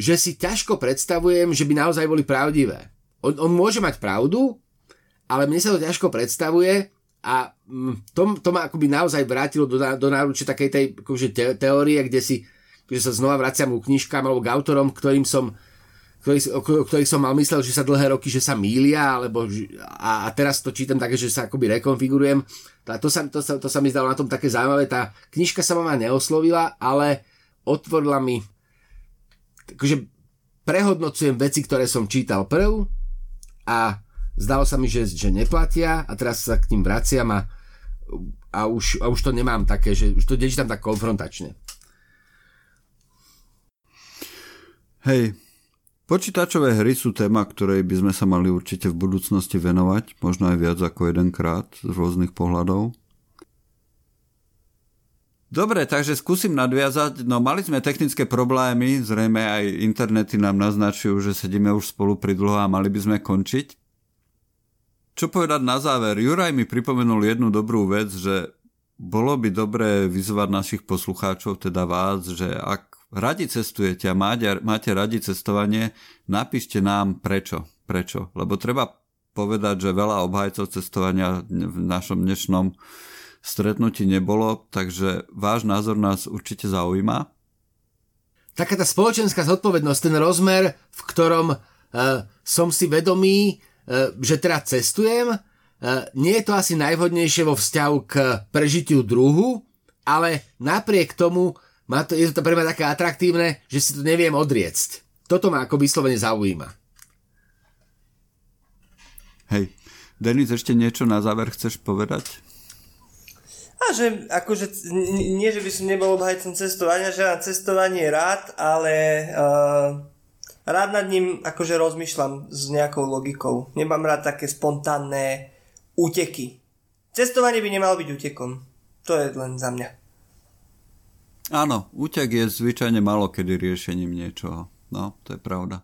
Že si ťažko predstavujem, že by naozaj boli pravdivé. On, on môže mať pravdu, ale mne sa to ťažko predstavuje a mm, to, to ma akoby naozaj vrátilo do, do náruče takej tej akože te, teórie, kde si že sa znova vraciam ku knižkám alebo k autorom, ktorým som ktorý, o, ktorých som mal myslel, že sa dlhé roky, že sa mília, alebo, a, a teraz to čítam také, že sa akoby rekonfigurujem. A to sa, to, sa, to sa mi zdalo na tom také zaujímavé. Tá knižka sa ma neoslovila, ale otvorila mi akože prehodnocujem veci, ktoré som čítal prv a zdalo sa mi, že, že neplatia a teraz sa k ním vraciam a, a, už, a už to nemám také, že už to nečítam tak konfrontačne. Hej, počítačové hry sú téma, ktorej by sme sa mali určite v budúcnosti venovať, možno aj viac ako jedenkrát z rôznych pohľadov. Dobre, takže skúsim nadviazať. No mali sme technické problémy, zrejme aj internety nám naznačujú, že sedíme už spolu pridlho a mali by sme končiť. Čo povedať na záver? Juraj mi pripomenul jednu dobrú vec, že bolo by dobré vyzvať našich poslucháčov, teda vás, že ak radi cestujete a máte, máte radi cestovanie, napíšte nám prečo. Prečo? Lebo treba povedať, že veľa obhajcov cestovania v našom dnešnom stretnutí nebolo, takže váš názor nás určite zaujíma. Taká tá spoločenská zodpovednosť, ten rozmer, v ktorom uh, som si vedomý, uh, že teda cestujem, uh, nie je to asi najvhodnejšie vo vzťahu k prežitiu druhu, ale napriek tomu má to, je to pre mňa také atraktívne, že si to neviem odriecť. Toto ma ako vyslovene zaujíma. Hej. Denis, ešte niečo na záver chceš povedať? A že akože nie, že by som nebol obhajcom cestovania, že mám cestovanie rád, ale uh, rád nad ním akože rozmýšľam s nejakou logikou. Nemám rád také spontánne úteky. Cestovanie by nemalo byť útekom. To je len za mňa. Áno, útek je zvyčajne malo kedy riešením niečoho. No, to je pravda.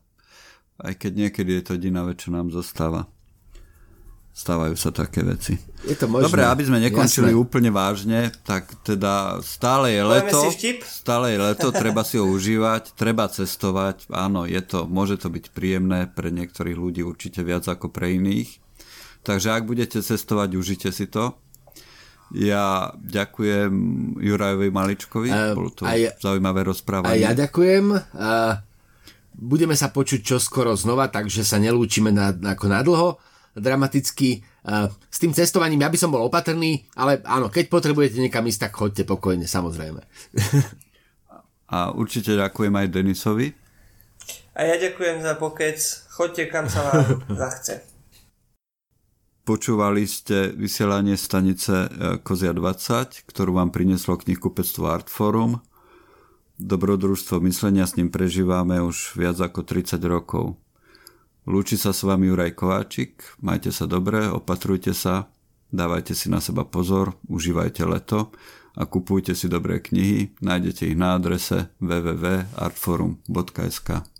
Aj keď niekedy je to jediná vec, čo nám zostáva stávajú sa také veci. Je to možné. Dobre, aby sme nekončili Jasné. úplne vážne, tak teda stále je leto, stále je leto, treba si ho užívať, treba cestovať, áno, je to, môže to byť príjemné pre niektorých ľudí určite viac ako pre iných. Takže ak budete cestovať, užite si to. Ja ďakujem Jurajovi Maličkovi, uh, bolo to aj, zaujímavé rozprávanie. A ja ďakujem. Uh, budeme sa počuť čoskoro znova, takže sa nelúčime na, ako na dlho dramaticky. S tým cestovaním ja by som bol opatrný, ale áno, keď potrebujete niekam ísť, tak choďte pokojne, samozrejme. *laughs* A určite ďakujem aj Denisovi. A ja ďakujem za pokec. Choďte kam sa vám *laughs* zachce. Počúvali ste vysielanie stanice e, Kozia 20, ktorú vám prinieslo knihkupectvo Artforum. Dobrodružstvo myslenia s ním prežívame už viac ako 30 rokov. Lúči sa s vami Juraj Kováčik, majte sa dobre, opatrujte sa, dávajte si na seba pozor, užívajte leto a kupujte si dobré knihy, nájdete ich na adrese www.artforum.sk.